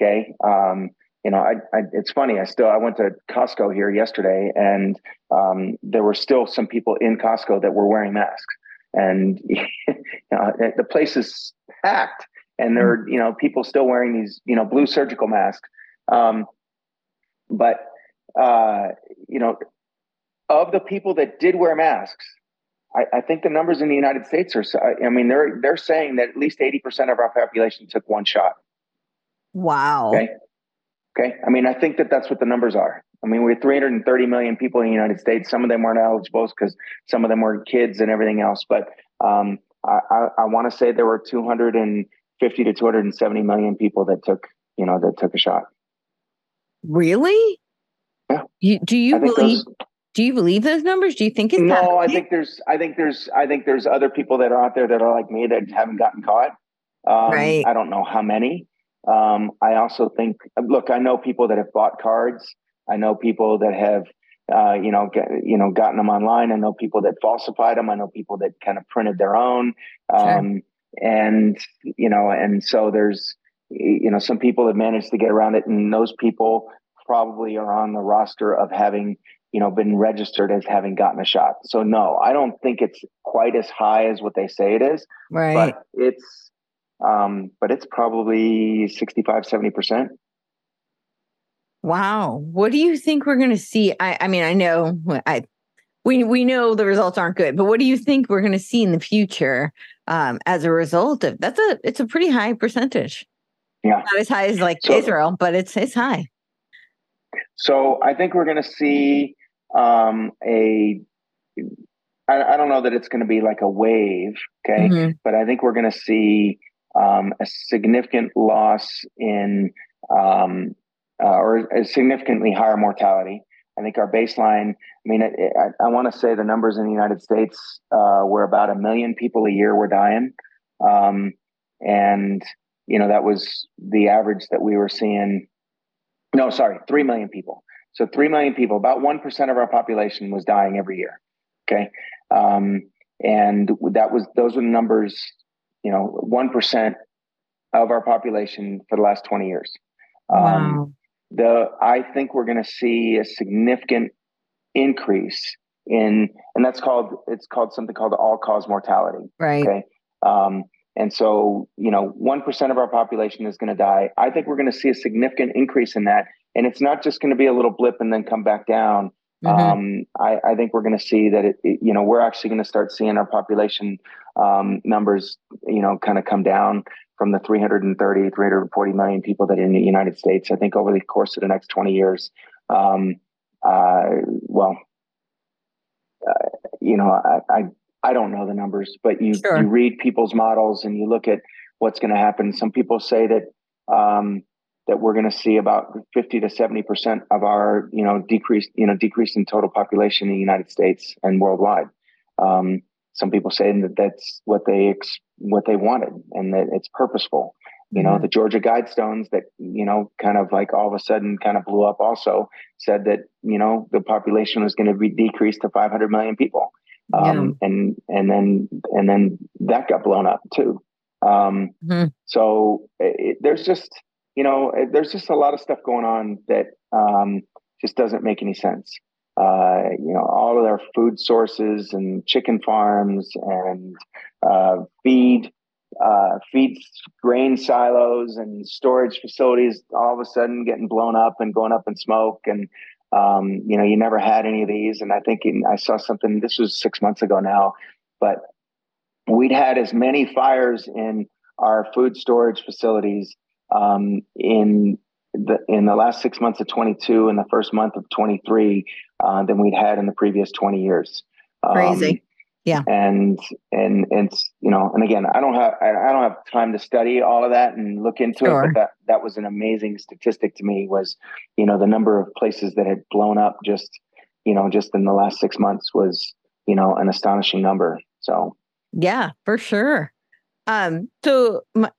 Okay. Um, you know, I, I, it's funny. I still I went to Costco here yesterday, and um, there were still some people in Costco that were wearing masks, and you know, the place is packed and there are you know people still wearing these you know blue surgical masks um, but uh, you know of the people that did wear masks I, I, think the numbers in the united states are i mean they're they're saying that at least 80% of our population took one shot wow okay okay i mean i think that that's what the numbers are i mean we're 330 million people in the united states some of them weren't eligible because some of them were kids and everything else but um, I, I, I want to say there were 250 to 270 million people that took, you know, that took a shot. Really? Yeah. You, do you believe? Those, do you believe those numbers? Do you think it's no? I think there's. I think there's. I think there's other people that are out there that are like me that haven't gotten caught. Um, right. I don't know how many. Um, I also think. Look, I know people that have bought cards. I know people that have uh, you know, get, you know, gotten them online. I know people that falsified them. I know people that kind of printed their own. Um, and you know and so there's you know some people have managed to get around it and those people probably are on the roster of having you know been registered as having gotten a shot. So no i don't think it's quite as high as what they say it is right. but it's um but it's probably 65 70% wow. What do you think we're going to see? I i mean i know i we we know the results aren't good, but what do you think we're going to see in the future um, as a result of that's a it's a pretty high percentage. Yeah, not as high as like so, Israel, but it's it's high. So I think we're going to see um, a. I, I don't know that it's going to be like a wave, okay, mm-hmm. but I think we're going to see um, a significant loss in um, uh, or a significantly higher mortality. I think our baseline, I mean, I, I want to say the numbers in the United States uh, were about a million people a year were dying. Um, and, you know, that was the average that we were seeing. No, sorry, 3 million people. So 3 million people, about 1% of our population was dying every year. Okay. Um, and that was, those were the numbers, you know, 1% of our population for the last 20 years. Um, wow the I think we're going to see a significant increase in, and that's called it's called something called all cause mortality. Right. Okay. Um, and so, you know, 1% of our population is going to die. I think we're going to see a significant increase in that. And it's not just going to be a little blip and then come back down. Mm-hmm. Um, I, I, think we're going to see that, it, it, you know, we're actually going to start seeing our population um, numbers, you know, kind of come down from the 330, 340 million people that are in the United States. I think over the course of the next 20 years, um, uh, well, uh, you know, I, I I don't know the numbers, but you sure. you read people's models and you look at what's going to happen. Some people say that um, that we're going to see about fifty to seventy percent of our you know decrease you know decrease in total population in the United States and worldwide. Um, some people say that that's what they ex- what they wanted and that it's purposeful. You know, mm-hmm. the Georgia Guidestones that you know kind of like all of a sudden kind of blew up. Also said that you know the population was going to be decreased to 500 million people um, yeah. and and then and then that got blown up too. Um, mm-hmm. So it, there's just you know there's just a lot of stuff going on that um, just doesn't make any sense. Uh, you know, all of their food sources and chicken farms and uh, feed uh, feed grain silos and storage facilities all of a sudden getting blown up and going up in smoke and um, you know, you never had any of these. And I think in, I saw something, this was six months ago now, but we'd had as many fires in our food storage facilities um, in the in the last six months of 22 and the first month of 23 uh, than we'd had in the previous 20 years. Crazy. Yeah. And and and it's you know, and again, I don't have I don't have time to study all of that and look into sure. it, but that that was an amazing statistic to me was, you know, the number of places that had blown up just, you know, just in the last 6 months was, you know, an astonishing number. So, yeah, for sure. Um so my,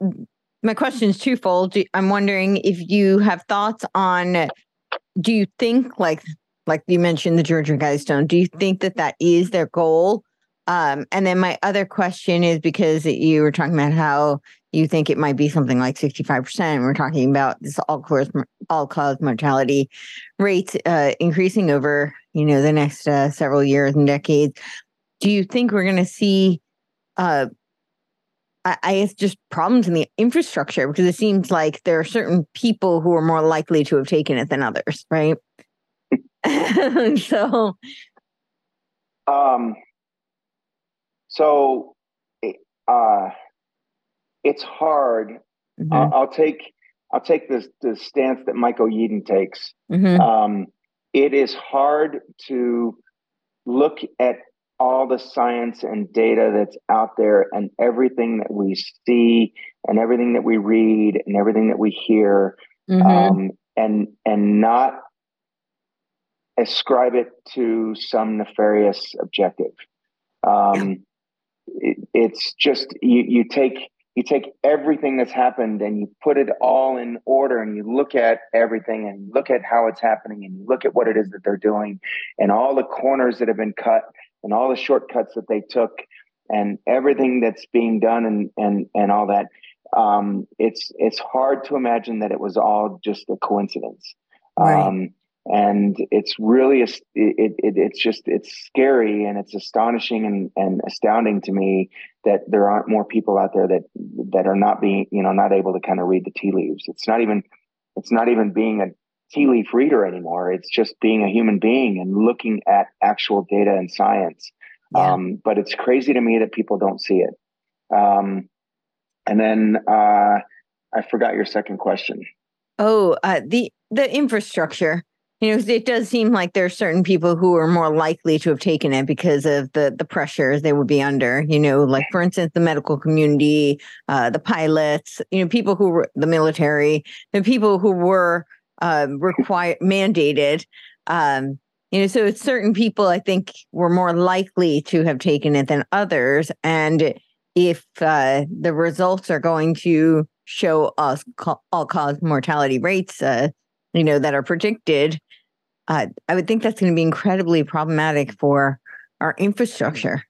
my question is twofold. I'm wondering if you have thoughts on do you think like like you mentioned the Georgia Guidestone, do you think that that is their goal? Um, and then my other question is because you were talking about how you think it might be something like 65%. We're talking about this all cause, all cause mortality rates uh, increasing over, you know, the next uh, several years and decades. Do you think we're going to see, uh, I, I guess, just problems in the infrastructure? Because it seems like there are certain people who are more likely to have taken it than others, right? so, um, so, uh, it's hard. Mm-hmm. I'll, I'll, take I'll take this the stance that Michael Yeadon takes. Mm-hmm. Um, it is hard to look at all the science and data that's out there and everything that we see and everything that we read and everything that we hear mm-hmm. um, and and not ascribe it to some nefarious objective um, it, it's just you, you take you take everything that's happened and you put it all in order and you look at everything and look at how it's happening and you look at what it is that they're doing and all the corners that have been cut and all the shortcuts that they took and everything that's being done and and and all that um, it's it's hard to imagine that it was all just a coincidence right. um, and it's really it, it, it's just it's scary and it's astonishing and, and astounding to me that there aren't more people out there that that are not being you know not able to kind of read the tea leaves. It's not even it's not even being a tea leaf reader anymore. It's just being a human being and looking at actual data and science. Yeah. um, but it's crazy to me that people don't see it. Um, and then uh, i forgot your second question. Oh uh, the the infrastructure you know it does seem like there are certain people who are more likely to have taken it because of the the pressures they would be under you know like for instance the medical community uh, the pilots you know people who were the military the people who were uh, required mandated um, you know so it's certain people i think were more likely to have taken it than others. And if uh, the results are going to show us all cause mortality rates uh, you know, that are predicted, uh, I would think that's going to be incredibly problematic for our infrastructure.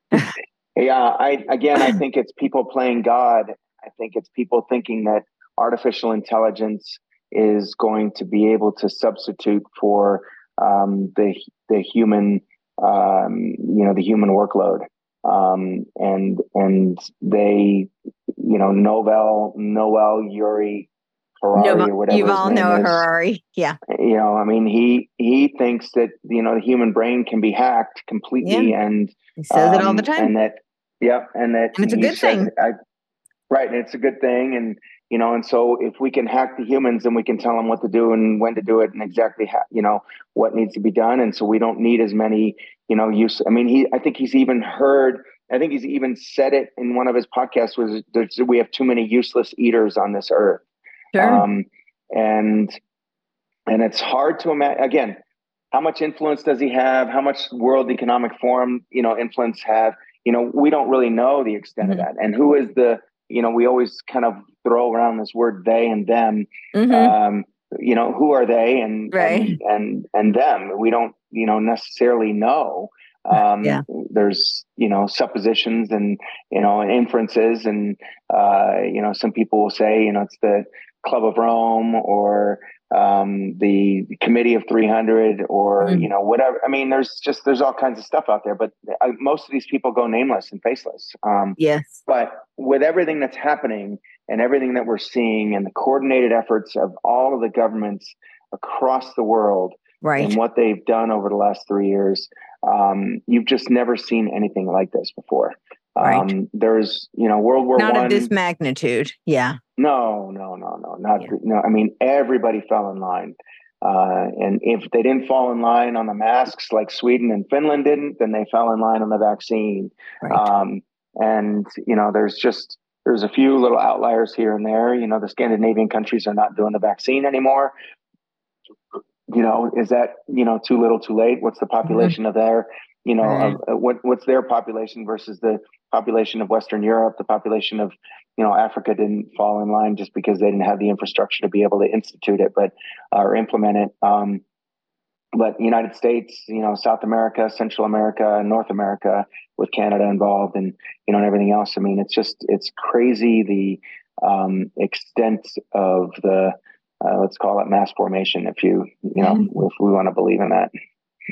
yeah, I again, I think it's people playing God. I think it's people thinking that artificial intelligence is going to be able to substitute for um, the the human, um, you know, the human workload. um, and and they, you know, Novel Noel Yuri Harari no, or whatever. You all know is. Harari, yeah. You know, I mean, he he thinks that you know the human brain can be hacked completely, yeah. and he says um, it all the um, time. And that, yep, yeah, and that and it's a good thing. I, right, and it's a good thing, and you know, and so if we can hack the humans, then we can tell them what to do and when to do it, and exactly how you know what needs to be done, and so we don't need as many you know use. I mean, he I think he's even heard. I think he's even said it in one of his podcasts was we have too many useless eaters on this earth Sure. Um, and and it's hard to imagine again how much influence does he have how much world economic forum you know influence have you know we don't really know the extent mm-hmm. of that and who is the you know we always kind of throw around this word they and them mm-hmm. um, you know who are they and, right. and and and them we don't you know necessarily know um, yeah. there's you know suppositions and you know inferences and uh, you know some people will say you know it's the Club of Rome or um, the Committee of 300 or mm. you know whatever. I mean, there's just there's all kinds of stuff out there, but I, uh, most of these people go nameless and faceless. Um, yes. But with everything that's happening and everything that we're seeing and the coordinated efforts of all of the governments across the world right. and what they've done over the last three years, um, you've just never seen anything like this before. Right. Um, there's, you know, World War Not One. of this magnitude. Yeah. No, no, no, no, not yeah. no. I mean, everybody fell in line, uh, and if they didn't fall in line on the masks like Sweden and Finland didn't, then they fell in line on the vaccine. Right. Um, and you know, there's just there's a few little outliers here and there. You know, the Scandinavian countries are not doing the vaccine anymore. You know, is that you know too little, too late? What's the mm-hmm. population mm-hmm. of their you know, right. uh, what what's their population versus the population of Western Europe, the population of you know Africa didn't fall in line just because they didn't have the infrastructure to be able to institute it, but uh, or implement it. Um, but United States, you know, South America, Central America, North America, with Canada involved, and you know, and everything else. I mean, it's just it's crazy the um, extent of the uh, let's call it mass formation, if you you know, mm-hmm. if we want to believe in that.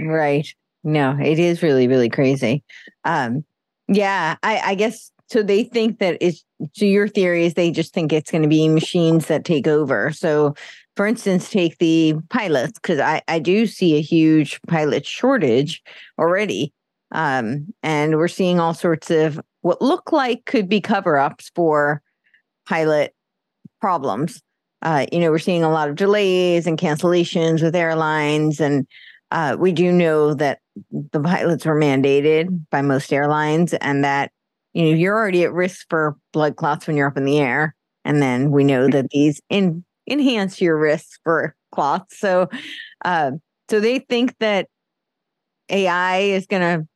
Right. No, it is really, really crazy. Um, yeah, I, I guess so. They think that it's so your theory is they just think it's going to be machines that take over. So, for instance, take the pilots because I, I do see a huge pilot shortage already. Um, and we're seeing all sorts of what look like could be cover ups for pilot problems. Uh, you know, we're seeing a lot of delays and cancellations with airlines and uh, we do know that the pilots were mandated by most airlines and that you know you're already at risk for blood clots when you're up in the air. And then we know that these in, enhance your risk for clots. So uh, so they think that ai is going to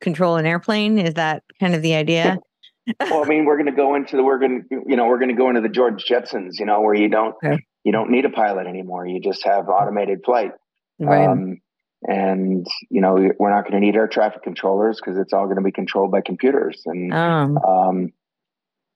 control an airplane. Is that kind of the idea? Well i mean we're going to go into the we're going to you know we're going to go into the george jetsons you know where you don't okay. you don't need a pilot anymore. You just have automated flight. Right. Um, and you know we're not going to need air traffic controllers because it's all going to be controlled by computers and um, um,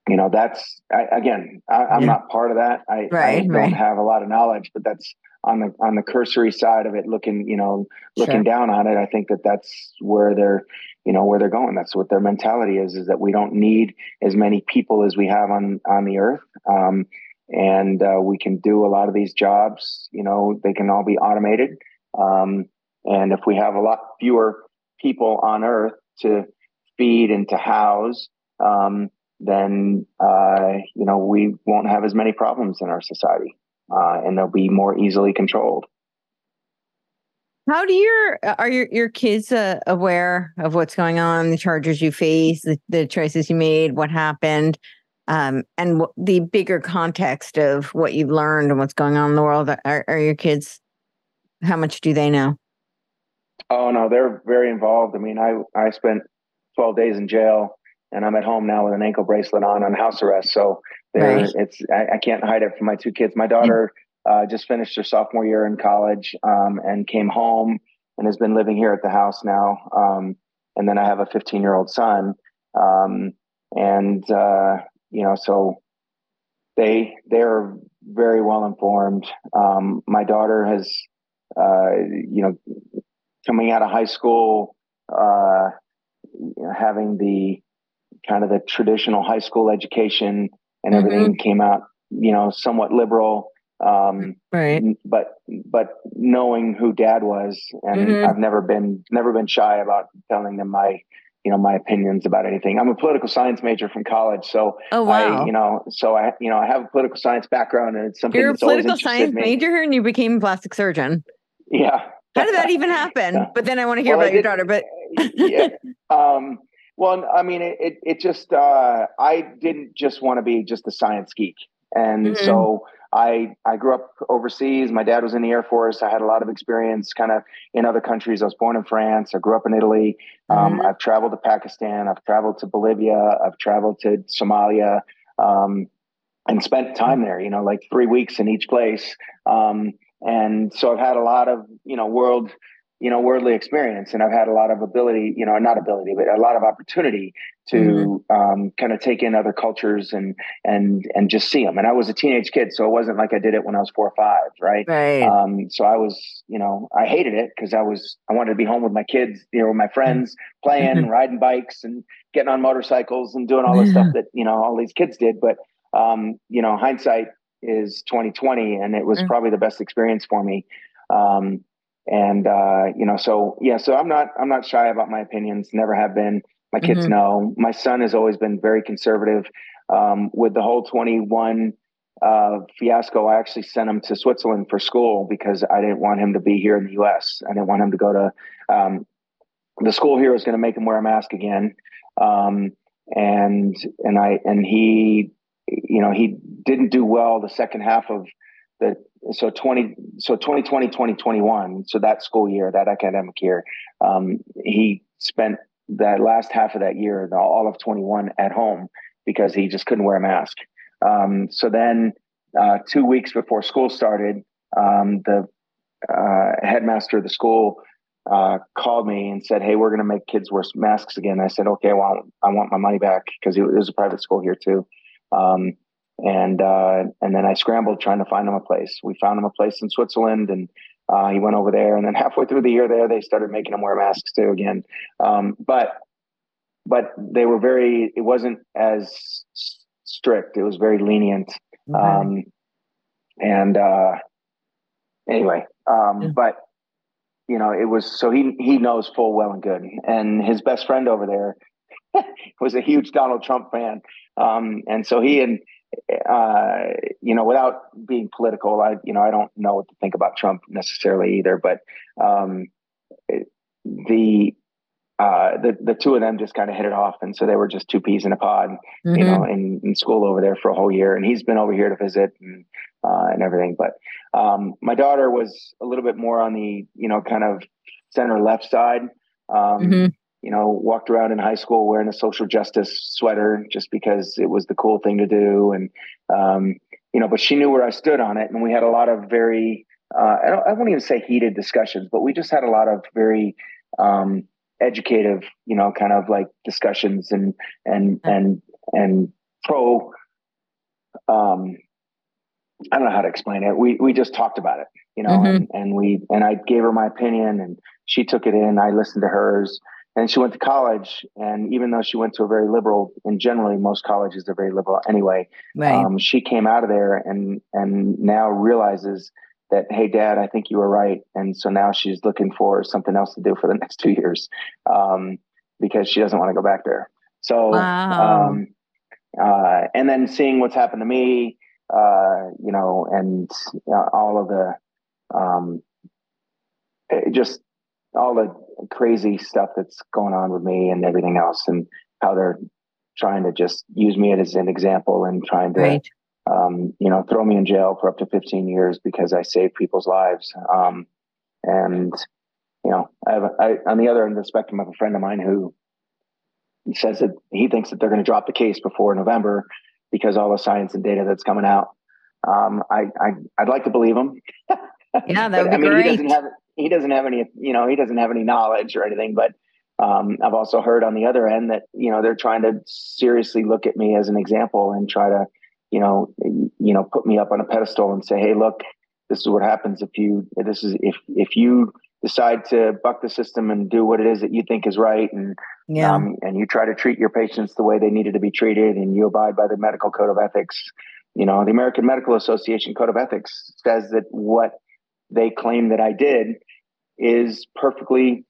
you know that's I, again I, am yeah. not part of that I, right, I don't right. have a lot of knowledge but that's on the on the cursory side of it looking you know looking sure. down on it i think that that's where they're you know where they're going that's what their mentality is is that we don't need as many people as we have on on the earth um, and uh, we can do a lot of these jobs you know they can all be automated um, and if we have a lot fewer people on Earth to feed and to house, um, then uh, you know we won't have as many problems in our society, uh, and they'll be more easily controlled. How do your are your your kids uh, aware of what's going on, the charges you face, the, the choices you made, what happened, um, and w- the bigger context of what you've learned and what's going on in the world? Are, are your kids? How much do they know? Oh no, they're very involved. I mean, I I spent 12 days in jail, and I'm at home now with an ankle bracelet on on house arrest. So right. it's I, I, can't hide it from my two kids. My daughter uh, just finished her sophomore year in college um, and came home and has been living here at the house now. Um, and then I have a 15 year old son, um, and uh, you know, so they they're very well informed. Um, my daughter has, uh, you know, coming out of high school, uh, you know, having the kind of the traditional high school education and everything mm-hmm. came out, you know, somewhat liberal. Um, right. But but knowing who Dad was, and mm-hmm. I've never been never been shy about telling them my you know my opinions about anything. I'm a political science major from college, so oh wow, I, you know, so I you know I have a political science background, and it's something. You're a political science major, and you became a plastic surgeon. Yeah. How did that even happen? But then I want to hear well, about your daughter. But yeah. Um, well, I mean, it, it, it just, uh, I didn't just want to be just a science geek. And mm-hmm. so I, I grew up overseas. My dad was in the Air Force. I had a lot of experience kind of in other countries. I was born in France. I grew up in Italy. Um, mm-hmm. I've traveled to Pakistan. I've traveled to Bolivia. I've traveled to Somalia. Um, and spent time there, you know, like three weeks in each place. Um, and so I've had a lot of, you know, world you know worldly experience and i've had a lot of ability you know not ability but a lot of opportunity to mm-hmm. um, kind of take in other cultures and and and just see them and i was a teenage kid so it wasn't like i did it when i was four or five right? Right. Um, so i was you know i hated it because i was i wanted to be home with my kids you know with my friends playing mm-hmm. riding bikes and getting on motorcycles and doing all the stuff that you know all these kids did. But um, you know hindsight is 2020 and it was mm-hmm. probably the best experience for me. Um, and uh, you know so yeah so i'm not i'm not shy about my opinions never have been. My kids mm-hmm. know. My son has always been very conservative. Um, with the whole 21 uh, fiasco i actually sent him to switzerland for school because i didn't want him to be here in the us i didn't want him to go to um, the school here was going to make him wear a mask again. Um, and and i and he you know he didn't do well the second half of the so 20 so 2020 2021 so that school year that academic year um, he spent that last half of that year all of 21 at home because he just couldn't wear a mask. Um, so then uh, two weeks before school started um, the uh, headmaster of the school uh, called me and said hey we're going to make kids wear masks again. I said okay well i want my money back because it was a private school here too um, and uh, and then I scrambled trying to find him a place. We found him a place in Switzerland, and uh, he went over there. And then halfway through the year, there they started making him wear masks too again. Um, but but they were very. It wasn't as strict. It was very lenient. Um, and uh, anyway, um, yeah. but you know, it was so he he knows full well and good. And his best friend over there was a huge Donald Trump fan. Um, and so he and uh, you know, without being political, I, you know, I don't know what to think about Trump necessarily either, but um, the, uh, the the two of them just kind of hit it off, and so they were just two peas in a pod, mm-hmm. you know, in, in school over there for a whole year, and he's been over here to visit and uh, and everything. But um, my daughter was a little bit more on the, you know, kind of center left side. Um, mm-hmm you know, walked around in high school wearing a social justice sweater just because it was the cool thing to do. And, um, you know, but she knew where I stood on it. And we had a lot of very, uh, I, don't, I won't even say heated discussions, but we just had a lot of very, um, educative, you know, kind of like discussions and, and, and, and pro, um, I don't know how to explain it. We, we just talked about it, you know, mm-hmm. and, and we, and I gave her my opinion and she took it in, I listened to hers and she went to college and even though she went to a very liberal and generally most colleges are very liberal anyway right. um, she came out of there and and now realizes that hey dad i think you were right and so now she's looking for something else to do for the next two years um, because she doesn't want to go back there so wow. um, uh, and then seeing what's happened to me uh, you know and uh, all of the um, just all the crazy stuff that's going on with me and everything else, and how they're trying to just use me as an example and trying to, right. um, you know, throw me in jail for up to 15 years because I saved people's lives. Um, and, you know, I have, I, on the other end of the spectrum, I have a friend of mine who says that he thinks that they're going to drop the case before November because all the science and data that's coming out. Um, I, I, would like to believe him. Yeah, that would be I mean, great. He doesn't have he doesn't have any, you know, he doesn't have any knowledge or anything. But um, I've also heard on the other end that you know they're trying to seriously look at me as an example and try to, you know, you know, put me up on a pedestal and say, hey, look, this is what happens if you this is if if you decide to buck the system and do what it is that you think is right and Yeah. um, and you try to treat your patients the way they needed to be treated and you abide by the medical code of ethics you know the american medical association code of ethics says that what they claim that i did is perfectly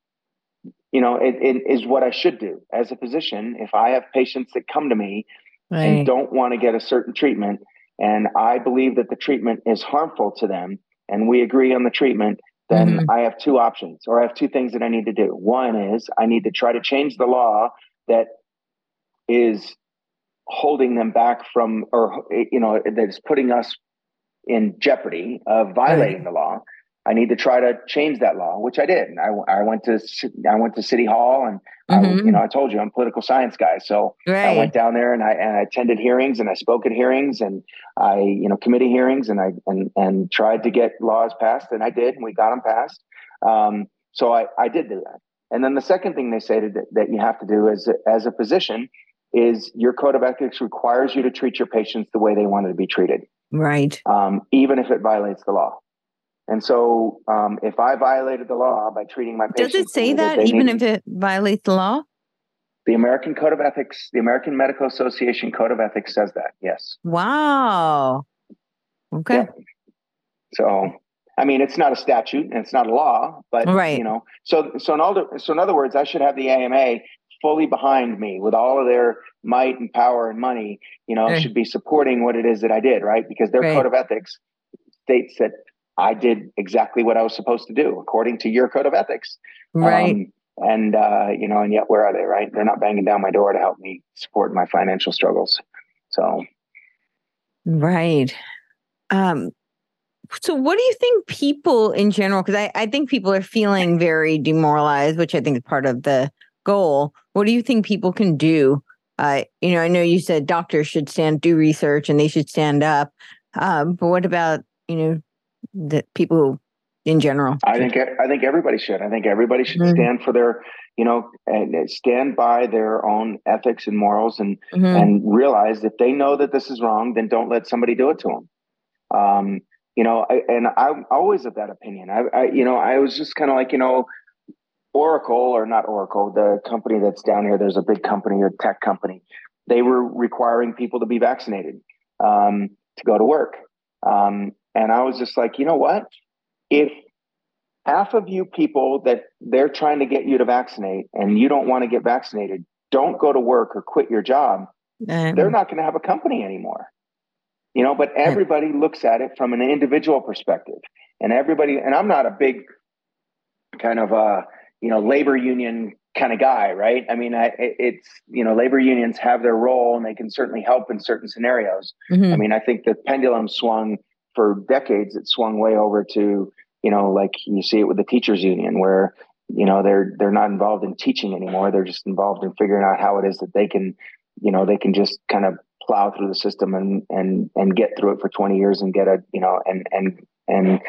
you know it, it is what i should do as a physician. If i have patients that come to me and don't want to get a certain treatment and i believe that the treatment is harmful to them and we agree on the treatment then Mhm. i have two options or i have two things that i need to do. One is i need to try to change the law that is holding them back from or you know that is putting us in jeopardy of violating the law i need to try to change that law which i did i, I went to i went to city hall and I, Mhm. you know i told you i'm a political science guy so I went down there and I, and I attended hearings and I spoke at hearings and I, you know, committee hearings and I and and tried to get laws passed and I did and we got them passed. Um, so I, I did do that. And then the second thing they say that, that you have to do as a, as a physician is your code of ethics requires you to treat your patients the way they wanted to be treated, Right. um, even if it violates the law. And so, um, if I violated the law by treating my patients, Does it say that even need- if it violates the law? the American Code of Ethics, the American Medical Association Code of Ethics says that, yes. Wow. Okay. Yeah. So, I mean, it's not a statute and it's not a law, but Right. you know, so so in other so in other words, I should have the AMA fully behind me with all of their might and power and money. You know, Right. should be supporting what it is that I did, right? Because their Right. code of ethics states that I did exactly what I was supposed to do according to your code of ethics. Right. Um, and uh, you know, and yet where are they? Right? They're not banging down my door to help me support my financial struggles. So Right. Um, so what do you think people in general, because I, I think people are feeling very demoralized, which I think is part of the goal. What do you think people can do? Uh, you know, I know you said doctors should stand do research and they should stand up. Um, but what about, you know, the people in general? I think I think everybody should. I think everybody should Mhm. stand for their, you know, and stand by their own ethics and morals, and Mhm. and realize if they know that this is wrong, then don't let somebody do it to them. Um, you know, I, and I'm always of that opinion. I, I you know, I was just kind of like, you know, Oracle or not Oracle, the company that's down here. There's a big company, a tech company. They were requiring people to be vaccinated um, to go to work, um, and I was just like, you know what? If half of you people that they're trying to get you to vaccinate and you don't want to get vaccinated, don't go to work or quit your job, Um, they're not going to have a company anymore. You know, but everybody looks at it from an individual perspective. And everybody, and I'm not a big kind of uh, you know, labor union kind of guy, right? I mean, I, it's, you know, labor unions have their role and they can certainly help in certain scenarios. mhm. I mean, I think the pendulum swung for decades. It swung way over to, you know, like you see it with the teachers union, where you know they're they're not involved in teaching anymore. They're just involved in figuring out how it is that they can, you know, they can just kind of plow through the system and and and get through it for twenty years and get a, you know, and and and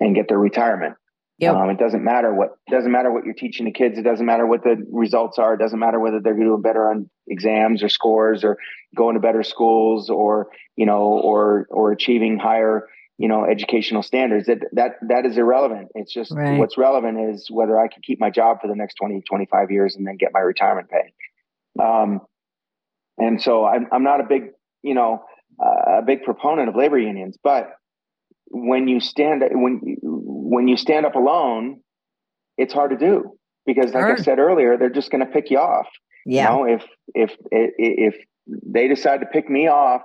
and get their retirement. Yep. Um, it doesn't matter what doesn't matter what you're teaching the kids. It doesn't matter what the results are. It doesn't matter whether they're doing better on exams or scores or going to better schools or you know or or achieving higher you know educational standards. That that that is irrelevant. It's just Right. what's relevant is whether I can keep my job for the next 20, 25 years and then get my retirement pay. Um, and so I'm I'm not a big you know uh, a big proponent of labor unions, but when you stand when you, when you stand up alone, it's hard to do because, like I said earlier, they're just going to pick you off. yeah. You know, if if if they decide to pick me off,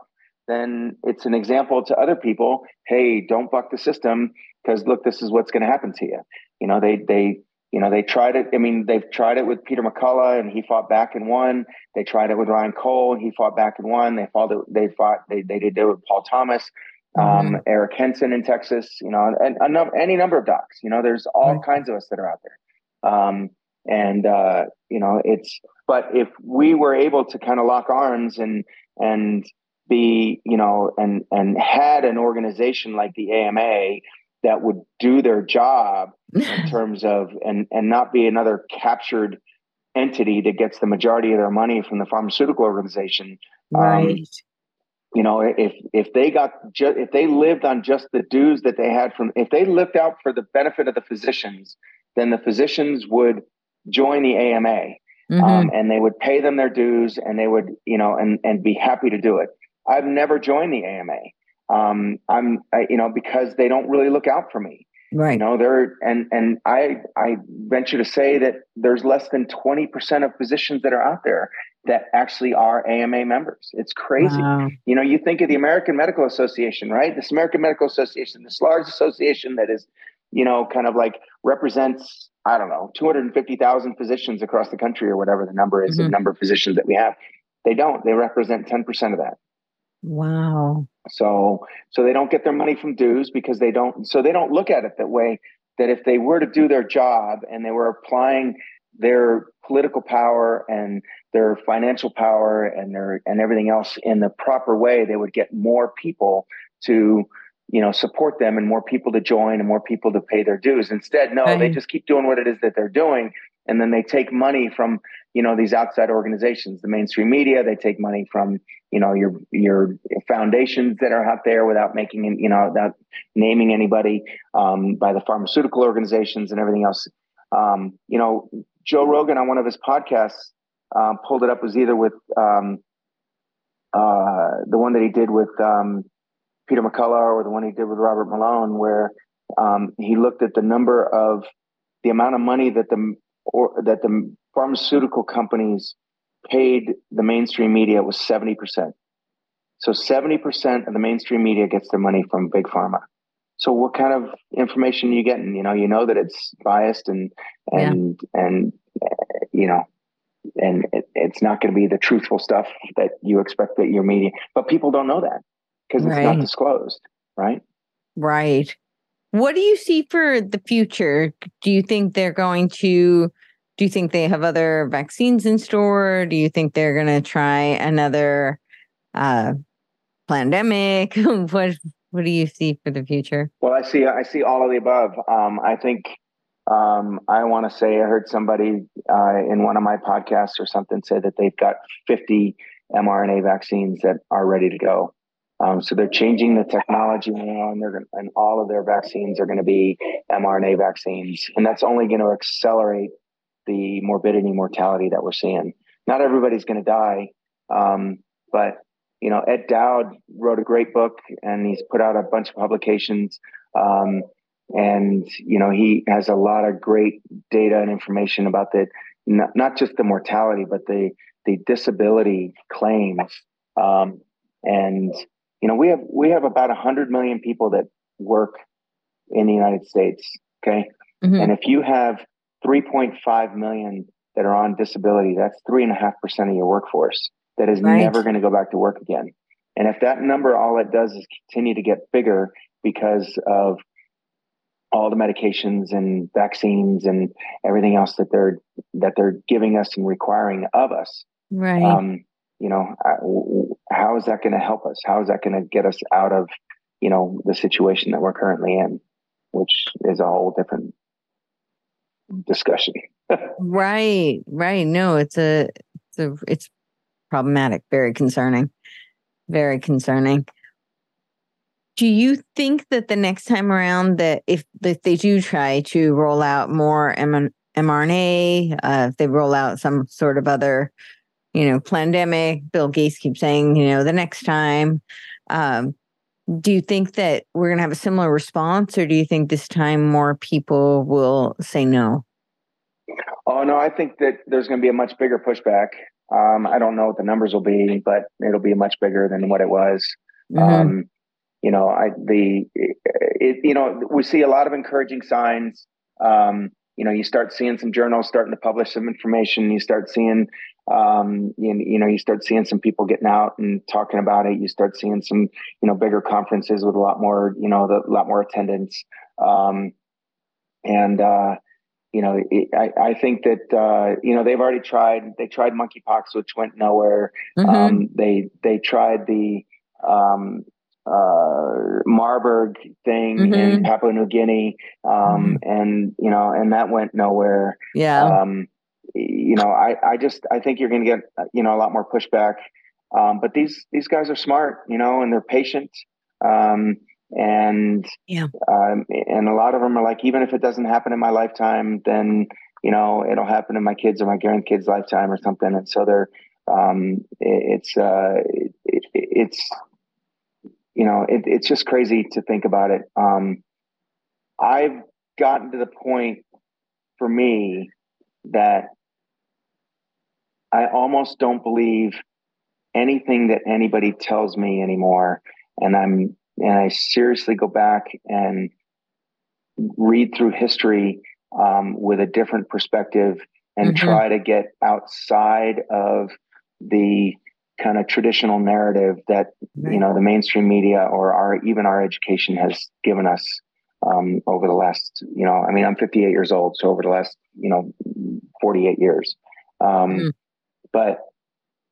then it's an example to other people. Hey, don't buck the system because look, this is what's going to happen to you. You know, they they you know they tried it. I mean, they've tried it with Peter McCullough and he fought back and won. They tried it with Ryan Cole and he fought back and won. They fought it. They fought. They they did it with Paul Thomas um, Eric Henson in Texas, you know, and, and num- any number of docs. You know, there's all Right. kinds of us that are out there. Um, and uh, you know, it's but if we were able to kind of lock arms and and be, you know, and and had an organization like the AMA that would do their job in terms of and and not be another captured entity that gets the majority of their money from the pharmaceutical organization right. You know if if they got ju- if they lived on just the dues that they had from if they lived out for the benefit of the physicians then the physicians would join the AMA mm-hmm. um, and they would pay them their dues and they would, you know, and, and be happy to do it. I've never joined the AMA. Um, I'm, I, you know, because they don't really look out for me. Right. You know, there and and I I venture to say that there's less than 20% of physicians that are out there that actually are AMA members. It's crazy. Wow. You know, you think of the American Medical Association, right? This American Medical Association, this large association that is, you know, kind of like represents I don't know, 250,000 physicians across the country or whatever the number is, mm-hmm. the number of physicians that we have. They don't. They represent 10% of that. Wow. So so they don't get their money from dues because they don't so they don't look at it that way that if they were to do their job and they were applying their political power and their financial power and their and everything else in the proper way they would get more people to you know support them and more people to join and more people to pay their dues. Instead no right. they just keep doing what it is that they're doing and then they take money from you know these outside organizations the mainstream media. They take money from you know your your foundations that are out there without making you know without naming anybody um, by the pharmaceutical organizations and everything else. Um, you know joe rogan on one of his podcasts uh, pulled it up was either with um, uh, the one that he did with um, Peter McCullough or the one he did with Robert Malone, where um, he looked at the number of the amount of money that the or that the pharmaceutical companies paid the mainstream media was 70%. So 70% of the mainstream media gets their money from big pharma. So what kind of information are you getting? You know, you know that it's biased and and yeah. and you know, and it, it's not going to be the truthful stuff that you expect that your media. But people don't know that because it's right. not disclosed, right? Right. What do you see for the future? Do you think they're going to? Do you think they have other vaccines in store? Do you think they're going to try another uh, pandemic? what What do you see for the future? Well, I see. I see all of the above. Um, I think. Um, I want to say I heard somebody uh, in one of my podcasts or something say that they've got 50 mRNA vaccines that are ready to go. Um, so they're changing the technology now, and and all of their vaccines are going to be mRNA vaccines, and that's only going to accelerate the morbidity mortality that we're seeing. Not everybody's going to die, um, but you know, Ed Dowd wrote a great book, and he's put out a bunch of publications. Um, and you know, he has a lot of great data and information about the not, not just the mortality, but the the disability claims. Um, and you know, we have we have about hundred million people that work in the United States. Okay, mm-hmm. and if you have 3.5 million that are on disability, that's three and a half percent of your workforce that is right. never going to go back to work again. And if that number, all it does is continue to get bigger because of all the medications and vaccines and everything else that they're that they're giving us and requiring of us. Right. Um, you know, how is that going to help us? How is that going to get us out of, you know, the situation that we're currently in, which is a whole different discussion. right, right. No, it's a, it's a, it's problematic, very concerning, very concerning. Do you think that the next time around that if, if they do try to roll out more M- mRNA, uh, if they roll out some sort of other you know, pandemic. Bill Gates keeps saying, you know, the next time. Um, do you think that we're going to have a similar response, or do you think this time more people will say no? Oh no, I think that there's going to be a much bigger pushback. Um, I don't know what the numbers will be, but it'll be much bigger than what it was. Mm-hmm. Um, you know, I the it, you know we see a lot of encouraging signs. Um, you know, you start seeing some journals starting to publish some information. You start seeing um, you, you, know, you start seeing some people getting out and talking about it. You start seeing some, you know, bigger conferences with a lot more, you know, a lot more attendance. Um, and, uh, you know, it, I, I think that, uh, you know, they've already tried, they tried monkeypox, which went nowhere. Mm-hmm. Um, they, they tried the, um, uh, Marburg thing mm-hmm. in Papua New Guinea. Um, mm-hmm. and, you know, and that went nowhere. Yeah. Um, you know, I, I just I think you're going to get you know a lot more pushback. Um, but these these guys are smart, you know, and they're patient. Um, and yeah, um, and a lot of them are like, even if it doesn't happen in my lifetime, then you know it'll happen in my kids or my grandkids' lifetime or something. And so they're um, it's uh, it, it's you know it, it's just crazy to think about it. Um, I've gotten to the point for me that I almost don't believe anything that anybody tells me anymore. And I'm, and I seriously go back and read through history um, with a different perspective and mm-hmm. try to get outside of the kind of traditional narrative that you know the mainstream media or our even our education has given us um, over the last you know i mean i'm 58 years old so over the last you know 48 years um, mm-hmm. but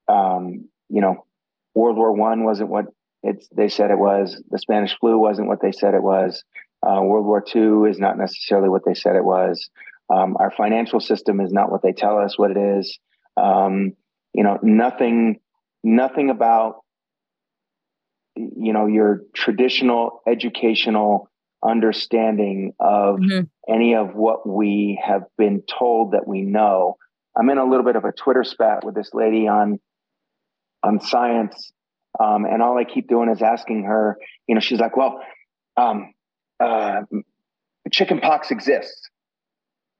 um, you know, World War One wasn't what it's they said it was. The Spanish flu wasn't what they said it was. Uh, World War Two is not necessarily what they said it was. Um, our financial system is not what they tell us what it is. Um, you know, nothing, nothing about you know your traditional educational understanding of mm-hmm. any of what we have been told that we know. I'm in a little bit of a Twitter spat with this lady on on science. Um, and all I keep doing is asking her, you know, she's like, well, um, uh, chicken pox exists.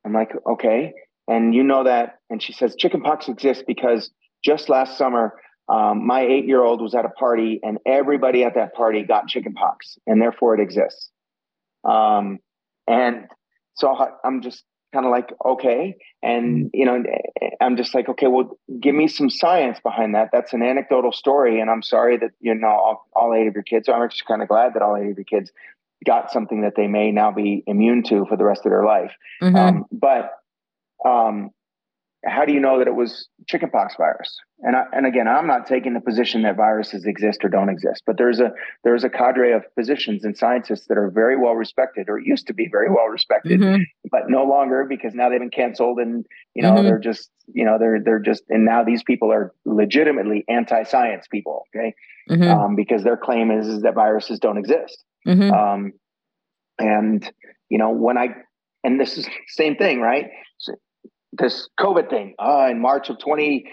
I'm like, okay. And you know that. And she says, chicken pox exists because just last summer, um, my eight year old was at a party and everybody at that party got chicken pox and therefore it exists. Um, and so I'm just kind of like okay and mm-hmm. you know i'm just like okay well give me some science behind that that's an anecdotal story and i'm sorry that you know all, all eight of your kids i'm actually kind of glad that all eight of your kids got something that they may now be immune to for the rest of their life mm-hmm. um, but um, how do you know that it was chickenpox virus? And I, and again, I'm not taking the position that viruses exist or don't exist, but there's a there's a cadre of physicians and scientists that are very well respected, or used to be very well respected, mm-hmm. but no longer because now they've been canceled, and you know mm-hmm. they're just you know they're they're just and now these people are legitimately anti-science people, okay? Mm-hmm. Um, because their claim is, is that viruses don't exist. Mm-hmm. Um, and you know when I and this is same thing, right? So this COVID thing. Uh, in March of 20,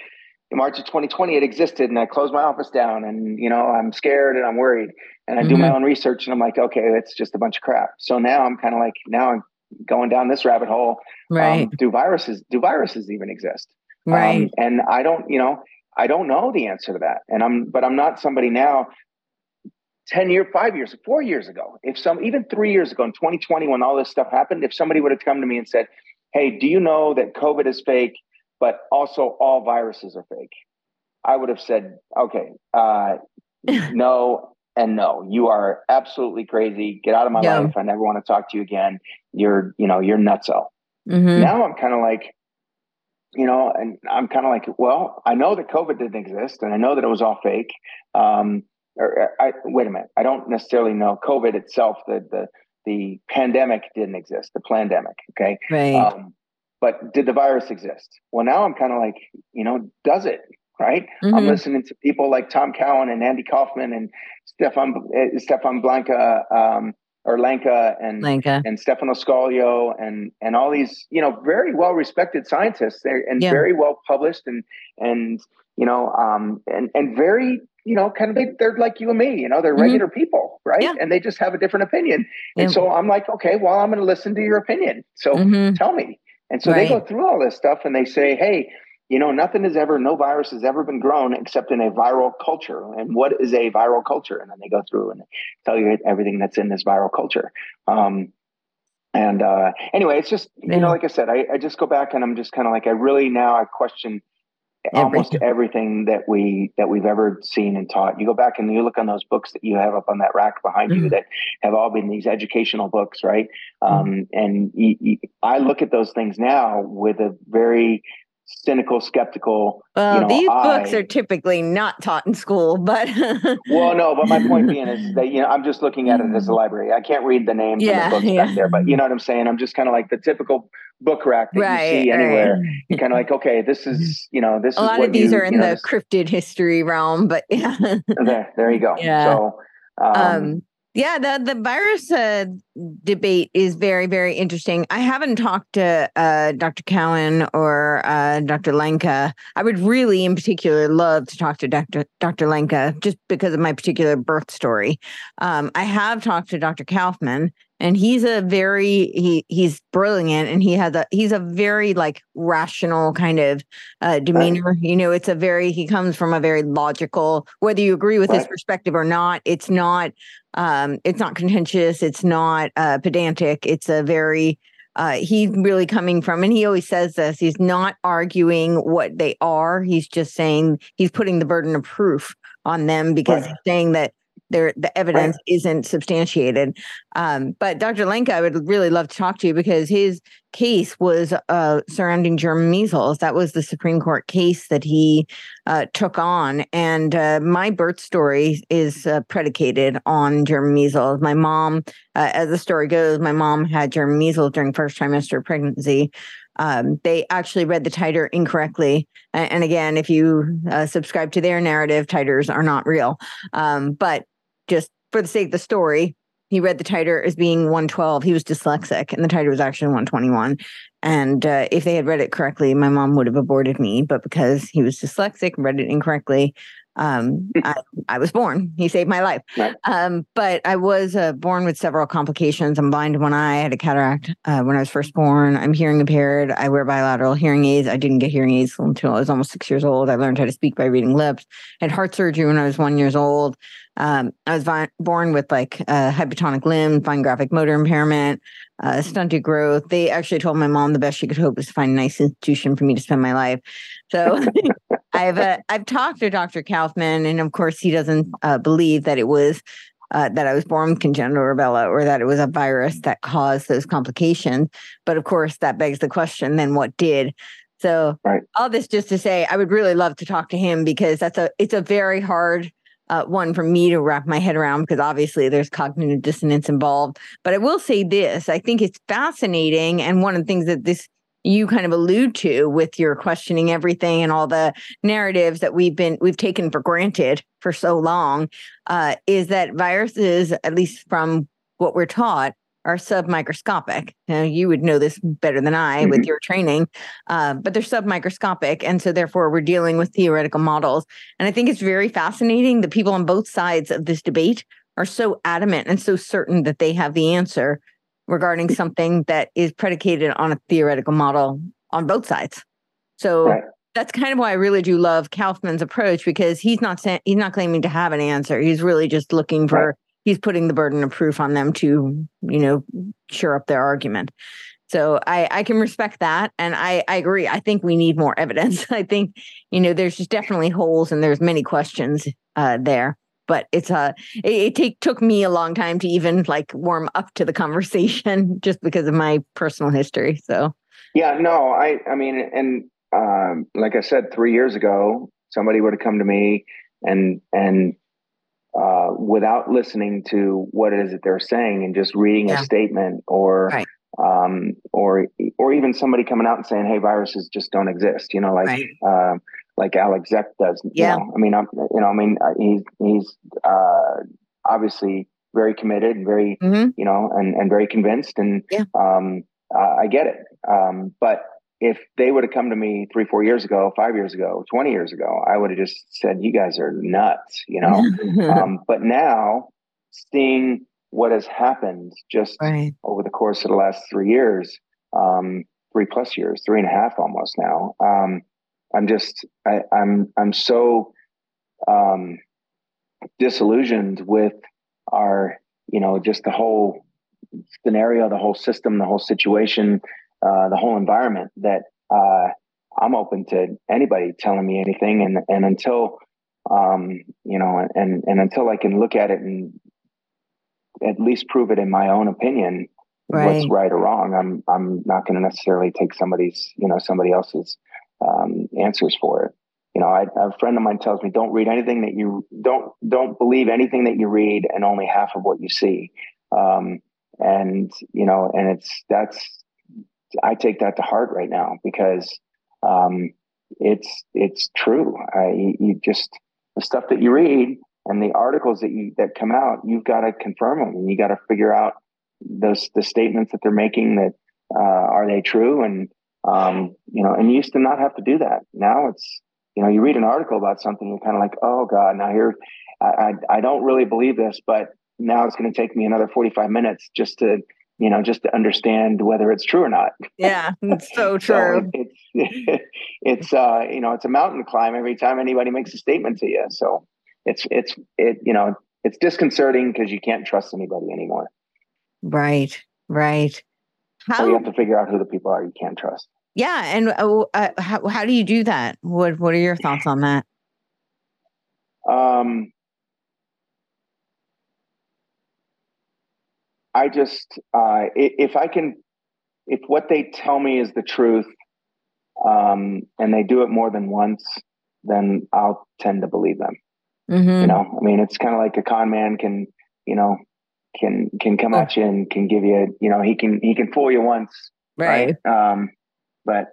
in March of 2020, it existed, and I closed my office down, and you know I'm scared and I'm worried, and I mm-hmm. do my mm-hmm. own research, and I'm like, okay, it's just a bunch of crap. So now I'm kind of like, now I'm going down this rabbit hole. Um, right? Um, do viruses do viruses even exist? Right. Um, and I don't, you know, I don't know the answer to that, and I'm, but I'm not somebody now 10 years, five years, four years ago, if some, even three years ago in 2020, when all this stuff happened, if somebody would have come to me and said, hey, do you know that COVID is fake, but also all viruses are fake? I would have said, okay, uh, no and no. You are absolutely crazy. Get out of my yeah. life. I never want to talk to you again. You're, you know, you're nutso. Mm-hmm. Now I'm kind of like, you know, and I'm kind of like, well, I know that COVID didn't exist, and I know that it was all fake. Um, or I, wait a minute, I don't necessarily know COVID itself. The the the pandemic didn't exist, the pandemic. Okay. Right. Um, but did the virus exist? Well, now I'm kind of like, you know, does it? Right. Mm-hmm. I'm listening to people like Tom Cowan and Andy Kaufman and Stefan uh, Stefan Blanca um, or Lanka and Lanka. and Stefano Scoglio and and all these you know very well respected scientists and yeah. very well published and and you know um, and and very you know, kind of they, they're like you and me, you know, they're mm-hmm. regular people, right? Yeah. And they just have a different opinion. Yeah. And so I'm like, okay, well, I'm going to listen to your opinion. So mm-hmm. tell me. And so right. they go through all this stuff and they say, hey, you know, nothing has ever, no virus has ever been grown except in a viral culture. And what is a viral culture? And then they go through and tell you everything that's in this viral culture. Um, and uh, anyway, it's just, you know, like I said, I, I just go back and I'm just kind of like, I really now I question almost everything that we that we've ever seen and taught. You go back and you look on those books that you have up on that rack behind mm-hmm. you that have all been these educational books, right? Mm-hmm. Um, and you, you, I look at those things now with a very cynical, skeptical. Well, you know, these eye. books are typically not taught in school, but well, no. But my point being is that you know I'm just looking at it as a library. I can't read the names yeah, of the books yeah. back there, but you know what I'm saying. I'm just kind of like the typical book rack that right, you see anywhere. Right. You're kind of like, okay, this is you know this. A lot of these you, are in the this, cryptid history realm, but yeah. there, there you go. Yeah. So. Um, um Yeah, the the virus uh, debate is very very interesting. I haven't talked to uh, Dr. Cowan or uh, Dr. Lenka. I would really, in particular, love to talk to Dr. Dr. Lenka just because of my particular birth story. Um, I have talked to Dr. Kaufman, and he's a very he he's brilliant and he has a he's a very like rational kind of uh demeanor you know it's a very he comes from a very logical whether you agree with right. his perspective or not it's not um it's not contentious it's not uh pedantic it's a very uh, he's really coming from, and he always says this. He's not arguing what they are. He's just saying he's putting the burden of proof on them because right. he's saying that there the evidence right. isn't substantiated. Um, but Dr. Lenka, I would really love to talk to you because his case was uh, surrounding German measles. That was the Supreme Court case that he uh, took on, and uh, my birth story is uh, predicated on German measles. My mom, uh, as the story goes, my mom had German measles during first trimester pregnancy. Um, they actually read the titer incorrectly. And, and again, if you uh, subscribe to their narrative, titers are not real. Um, but just for the sake of the story, he read the titer as being 112. He was dyslexic, and the titer was actually 121. And uh, if they had read it correctly, my mom would have aborted me. But because he was dyslexic read it incorrectly, um, I, I, was born. He saved my life. Right. Um, but I was uh, born with several complications. I'm blind in one eye. I had a cataract uh, when I was first born. I'm hearing impaired. I wear bilateral hearing aids. I didn't get hearing aids until I was almost six years old. I learned how to speak by reading lips. I had heart surgery when I was one years old. Um, I was vi- born with like a hypotonic limb, fine graphic motor impairment, uh, stunted growth. They actually told my mom the best she could hope was to find a nice institution for me to spend my life. So I've uh, I've talked to Dr. Kaufman, and of course he doesn't uh, believe that it was uh, that I was born with congenital rubella or that it was a virus that caused those complications. But of course, that begs the question: then what did? So right. all this just to say, I would really love to talk to him because that's a it's a very hard uh, one for me to wrap my head around because obviously there's cognitive dissonance involved. But I will say this I think it's fascinating. And one of the things that this you kind of allude to with your questioning everything and all the narratives that we've been we've taken for granted for so long uh, is that viruses at least from what we're taught are submicroscopic. Now, you would know this better than I mm-hmm. with your training, uh, but they're submicroscopic. And so, therefore, we're dealing with theoretical models. And I think it's very fascinating that people on both sides of this debate are so adamant and so certain that they have the answer regarding something that is predicated on a theoretical model on both sides. So, right. That's kind of why I really do love Kaufman's approach because he's not saying he's not claiming to have an answer. He's really just looking for right he's putting the burden of proof on them to, you know, sure up their argument. So I, I can respect that. And I, I agree. I think we need more evidence. I think, you know, there's just definitely holes and there's many questions uh, there. But it's uh it, it take, took me a long time to even like warm up to the conversation just because of my personal history. So yeah, no, I I mean, and um, like I said, three years ago, somebody would have come to me and and uh, without listening to what it is that they're saying and just reading yeah. a statement or right. um, or or even somebody coming out and saying, "Hey, viruses just don't exist," you know, like right. uh, like Alec Zeck does. Yeah, you know? I mean, I'm, you know, I mean, uh, he's he's uh, obviously very committed, and very mm-hmm. you know, and and very convinced, and yeah. um, I get it. Um, but if they would have come to me three, four years ago, five years ago, 20 years ago, I would have just said, you guys are nuts, you know? um, but now seeing what has happened just right. over the course of the last three years, um, three plus years, three and a half almost now, um, I'm just, I, I'm, I'm so, um, disillusioned with our, you know, just the whole scenario, the whole system, the whole situation, uh, the whole environment that uh, I'm open to anybody telling me anything, and and until um, you know, and and until I can look at it and at least prove it in my own opinion, right. what's right or wrong, I'm I'm not going to necessarily take somebody's you know somebody else's um, answers for it. You know, I, a friend of mine tells me, don't read anything that you don't don't believe anything that you read, and only half of what you see. Um, and you know, and it's that's I take that to heart right now because um, it's it's true. You just the stuff that you read and the articles that you that come out, you've got to confirm them, you got to figure out those the statements that they're making that uh, are they true, and um, you know, and you used to not have to do that. Now it's you know, you read an article about something, you're kind of like, oh god, now here, I I, I don't really believe this, but now it's going to take me another 45 minutes just to you know just to understand whether it's true or not. Yeah it's so true. so it's it's uh you know it's a mountain climb every time anybody makes a statement to you. So it's it's it you know it's disconcerting because you can't trust anybody anymore. Right right. How so you have to figure out who the people are you can't trust yeah and uh, uh, how, how do you do that what what are your thoughts on that um I just uh, if I can, if what they tell me is the truth, um, and they do it more than once, then I'll tend to believe them. Mm-hmm. You know, I mean, it's kind of like a con man can, you know, can can come oh. at you and can give you, you know, he can he can fool you once, right? right? Um, but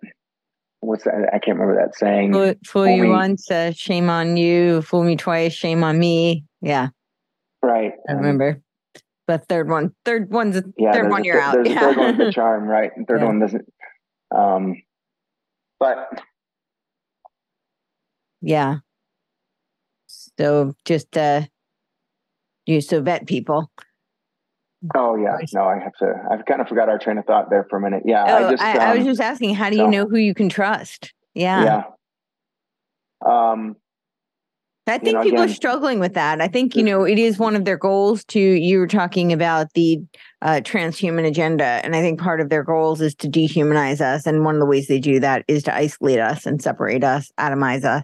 what's that? I can't remember that saying. Fool, fool you me. once, uh, shame on you. Fool me twice, shame on me. Yeah, right. I remember But third one, third one's yeah, third one you're th- out. There's yeah. third one's the charm, right? And third yeah. one doesn't. Um, but yeah. So just uh, you so vet people. Oh yeah, no, I have to. I've kind of forgot our train of thought there for a minute. Yeah, oh, I just. I, um, I was um, just asking, how do you know who you can trust? Yeah. Yeah. Um, I think you know, people again, are struggling with that. I think, you know, it is one of their goals to, you were talking about the uh, transhuman agenda. And I think part of their goals is to dehumanize us. And one of the ways they do that is to isolate us and separate us, atomize us.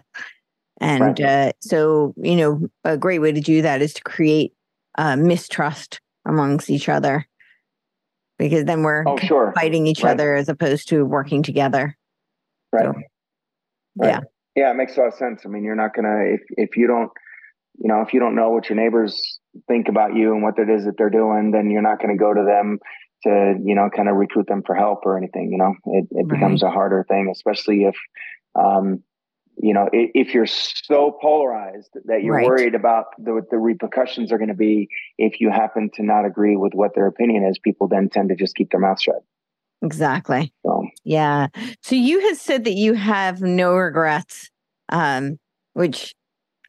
And right. uh, so, you know, a great way to do that is to create uh, mistrust amongst each other because then we're oh, sure. fighting each right. other as opposed to working together. Right. So, right. Yeah. Yeah, it makes a lot of sense. I mean, you're not gonna if if you don't, you know, if you don't know what your neighbors think about you and what it is that they're doing, then you're not going to go to them to you know kind of recruit them for help or anything. You know, it it right. becomes a harder thing, especially if. Um, you know, if you're so polarized that you're right. worried about the, the repercussions are going to be if you happen to not agree with what their opinion is, people then tend to just keep their mouth shut. Exactly. So. Yeah. So you have said that you have no regrets, um, which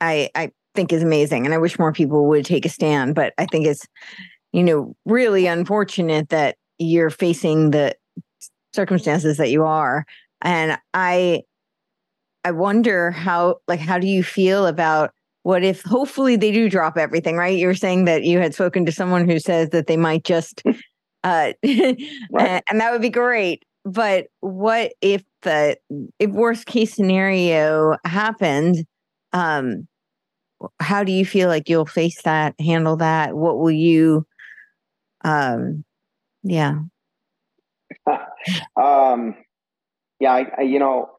I I think is amazing, and I wish more people would take a stand. But I think it's, you know, really unfortunate that you're facing the circumstances that you are, and I I wonder how like how do you feel about what if hopefully they do drop everything right you were saying that you had spoken to someone who says that they might just uh, right. and that would be great. But what if the if worst case scenario happened? Um, how do you feel like you'll face that, handle that? What will you? Um, yeah. um, yeah, I, I, you know,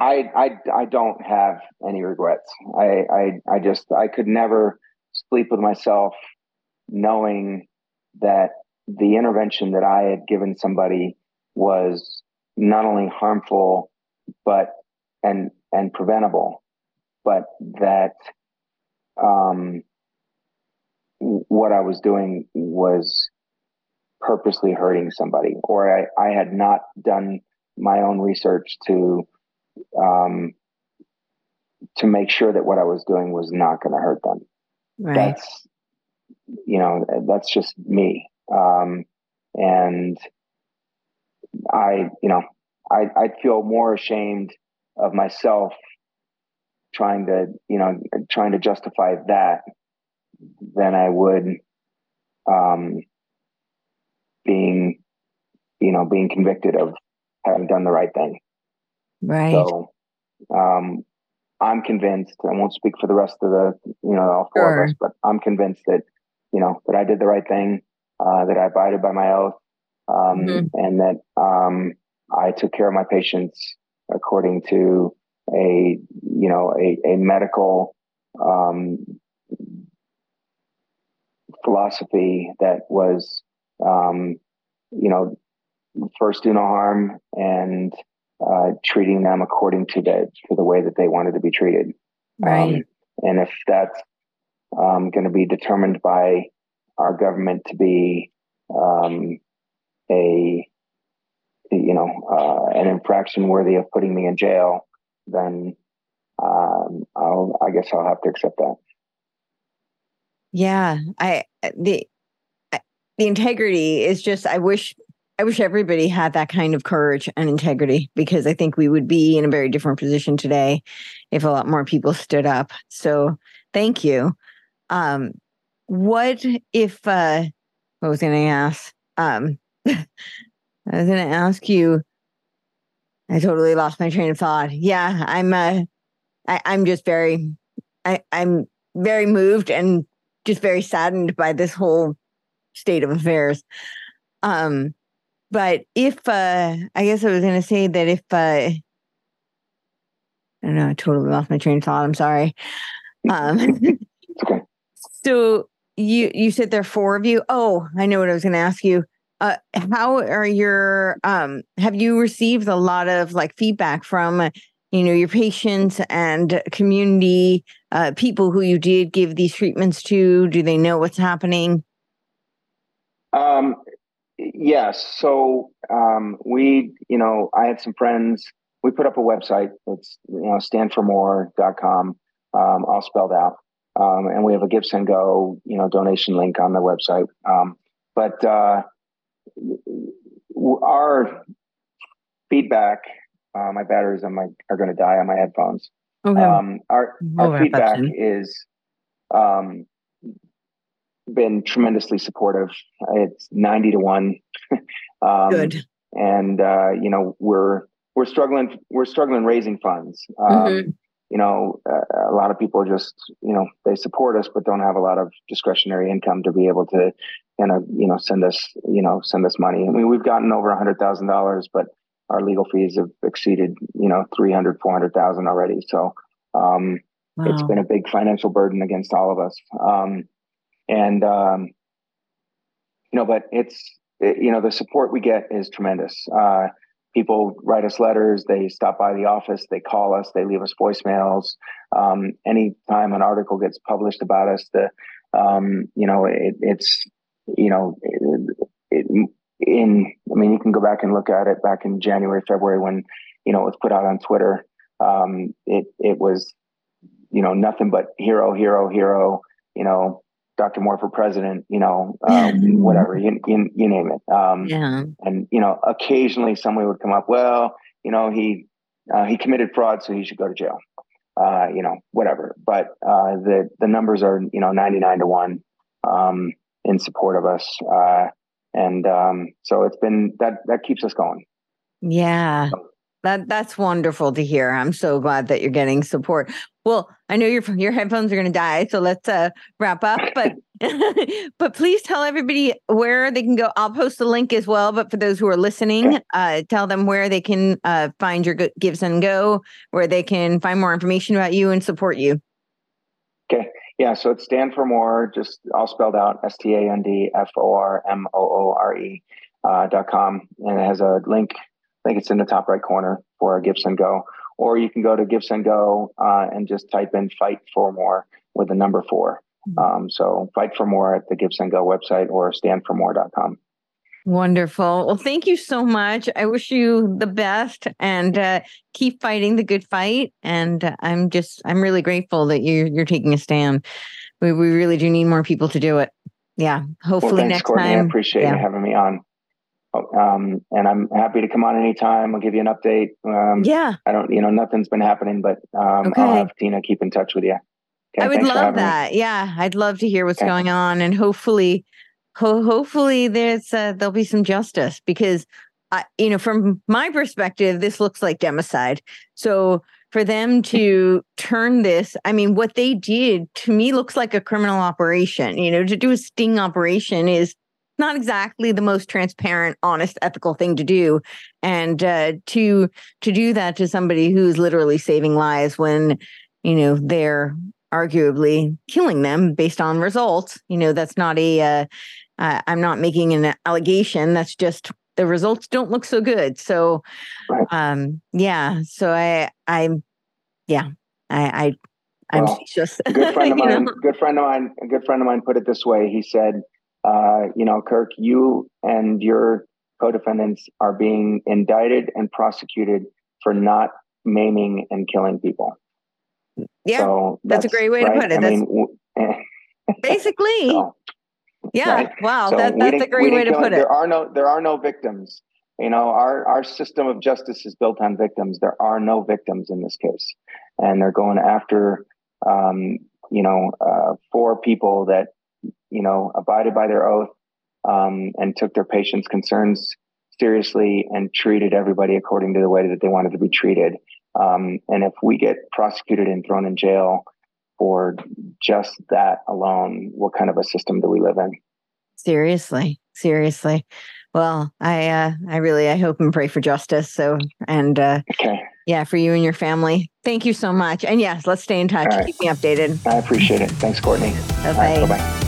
I, I, I don't have any regrets. I, I, I just, I could never sleep with myself knowing that the intervention that I had given somebody was not only harmful but and and preventable, but that um, what I was doing was purposely hurting somebody, or I, I had not done my own research to um, to make sure that what I was doing was not going to hurt them. Right. That's you know, that's just me. Um, and I, you know, I, I feel more ashamed of myself trying to, you know, trying to justify that than I would, um, being, you know, being convicted of having done the right thing. Right. So, um, I'm convinced, I won't speak for the rest of the, you know, all four sure. of us, but I'm convinced that you know that I did the right thing, uh, that I abided by my oath, um, mm-hmm. and that um, I took care of my patients according to a you know a, a medical um, philosophy that was um, you know first do no harm and uh, treating them according to the to the way that they wanted to be treated. Right. Um, and if that's um, going to be determined by our government to be um, a you know uh, an infraction worthy of putting me in jail, then um, I'll I guess I'll have to accept that. Yeah, I the the integrity is just I wish I wish everybody had that kind of courage and integrity because I think we would be in a very different position today if a lot more people stood up. So thank you. Um, what if uh what was gonna ask? Um I was gonna ask you I totally lost my train of thought. Yeah, I'm uh I, I'm just very I, I'm very moved and just very saddened by this whole state of affairs. Um but if uh I guess I was gonna say that if uh I don't know, I totally lost my train of thought. I'm sorry. Um okay. so you you said there are four of you. Oh, I know what I was gonna ask you. Uh how are your um have you received a lot of like feedback from you know your patients and community uh people who you did give these treatments to? Do they know what's happening? Um Yes. So um, we, you know, I had some friends. We put up a website. It's you know standformoore.com, um, all spelled out, um, and we have a Give Send Go, you know, donation link on the website. Um, but uh, our feedback, uh, my batteries on my are going to die on my headphones. Okay. Um, our our feedback is um, been tremendously supportive. It's 90 to 1. um, Good. And uh, you know, we're we're struggling we're struggling raising funds. Um, mm-hmm. You know, uh, a lot of people just, you know, they support us but don't have a lot of discretionary income to be able to kind of, you know, send us, you know, send us money. I mean, we've gotten over a $100,000, but our legal fees have exceeded, you know, 300, 400,000 already. So, um, wow. it's been a big financial burden against all of us. Um, and um, you know, but it's it, you know the support we get is tremendous. Uh, people write us letters, they stop by the office, they call us, they leave us voicemails. Um, anytime an article gets published about us, the um, you know it, it's you know it, it, in I mean you can go back and look at it back in January February when you know it was put out on Twitter. Um, it it was you know nothing but hero hero hero you know Dr. Moore for president, you know, um, whatever, you, you, you, name it. Um, yeah. And, you know, occasionally somebody would come up, well, you know, he, uh, he committed fraud, so he should go to jail, uh, you know, whatever. But uh, the, the numbers are, you know, 99 to one um, in support of us. Uh, and um, so it's been, that, that keeps us going. Yeah. So, that that's wonderful to hear. I'm so glad that you're getting support. Well, I know your your headphones are going to die, so let's uh, wrap up. But but please tell everybody where they can go. I'll post the link as well. But for those who are listening, uh, tell them where they can uh, find your Give Send Go, where they can find more information about you and support you. Okay. Yeah, so it's Stand for Moore, just all spelled out S T A N D F O R M O O R E uh, dot com, and it has a link think it's in the top right corner for Give Send Go. Or you can go to Give Send Go uh, and just type in Fight for More with the number 4 mm-hmm. um, so Fight for More at the Give Send Go website or standformoore.com. Wonderful. Well, thank you so much. I wish you the best and uh, keep fighting the good fight. And uh, I'm just, I'm really grateful that you're you're taking a stand. We we really do need more people to do it. Yeah. Hopefully well, thanks, next Courtenay. time. I appreciate yeah. you having me on. Um, and I'm happy to come on anytime. I'll give you an update. Um, yeah. I don't, you know, nothing's been happening, but um, okay. I'll have Tina keep in touch with you. Okay, I would love that. Me. Yeah, I'd love to hear what's okay. going on, and hopefully, ho- hopefully, there's uh, there'll be some justice because, I, you know, from my perspective, this looks like democide. So for them to turn this, I mean, what they did to me looks like a criminal operation. You know, to do a sting operation is not exactly the most transparent, honest, ethical thing to do. And uh, to to do that to somebody who's literally saving lives when you know they're arguably killing them based on results. You know, that's not a. Uh, uh, I'm not making an allegation. That's just the results don't look so good. So, um, yeah. So I, I, yeah, I, I I'm well, just good friend of mine. Know? Good friend of mine. A good friend of mine put it this way. He said, uh, "You know, Kirk, you and your co-defendants are being indicted and prosecuted for not maiming and killing people." Yeah, so that's, that's, a great way right? to put it. I mean, basically. So, yeah. Right? Wow. So that, that's a great way to put it. There are no there are no victims. You know, our our system of justice is built on victims. There are no victims in this case, and they're going after um, you know uh, four people that you know abided by their oath um, and took their patients' concerns seriously and treated everybody according to the way that they wanted to be treated. Um, and if we get prosecuted and thrown in jail for just that alone, what kind of a system do we live in? Seriously, seriously. Well, I uh, I really I hope and pray for justice. So and uh, okay. yeah, for you and your family. Thank you so much. And yes, let's stay in touch. Right. Keep me updated. I appreciate it. Thanks, Courtenay. Bye bye. Right, bye.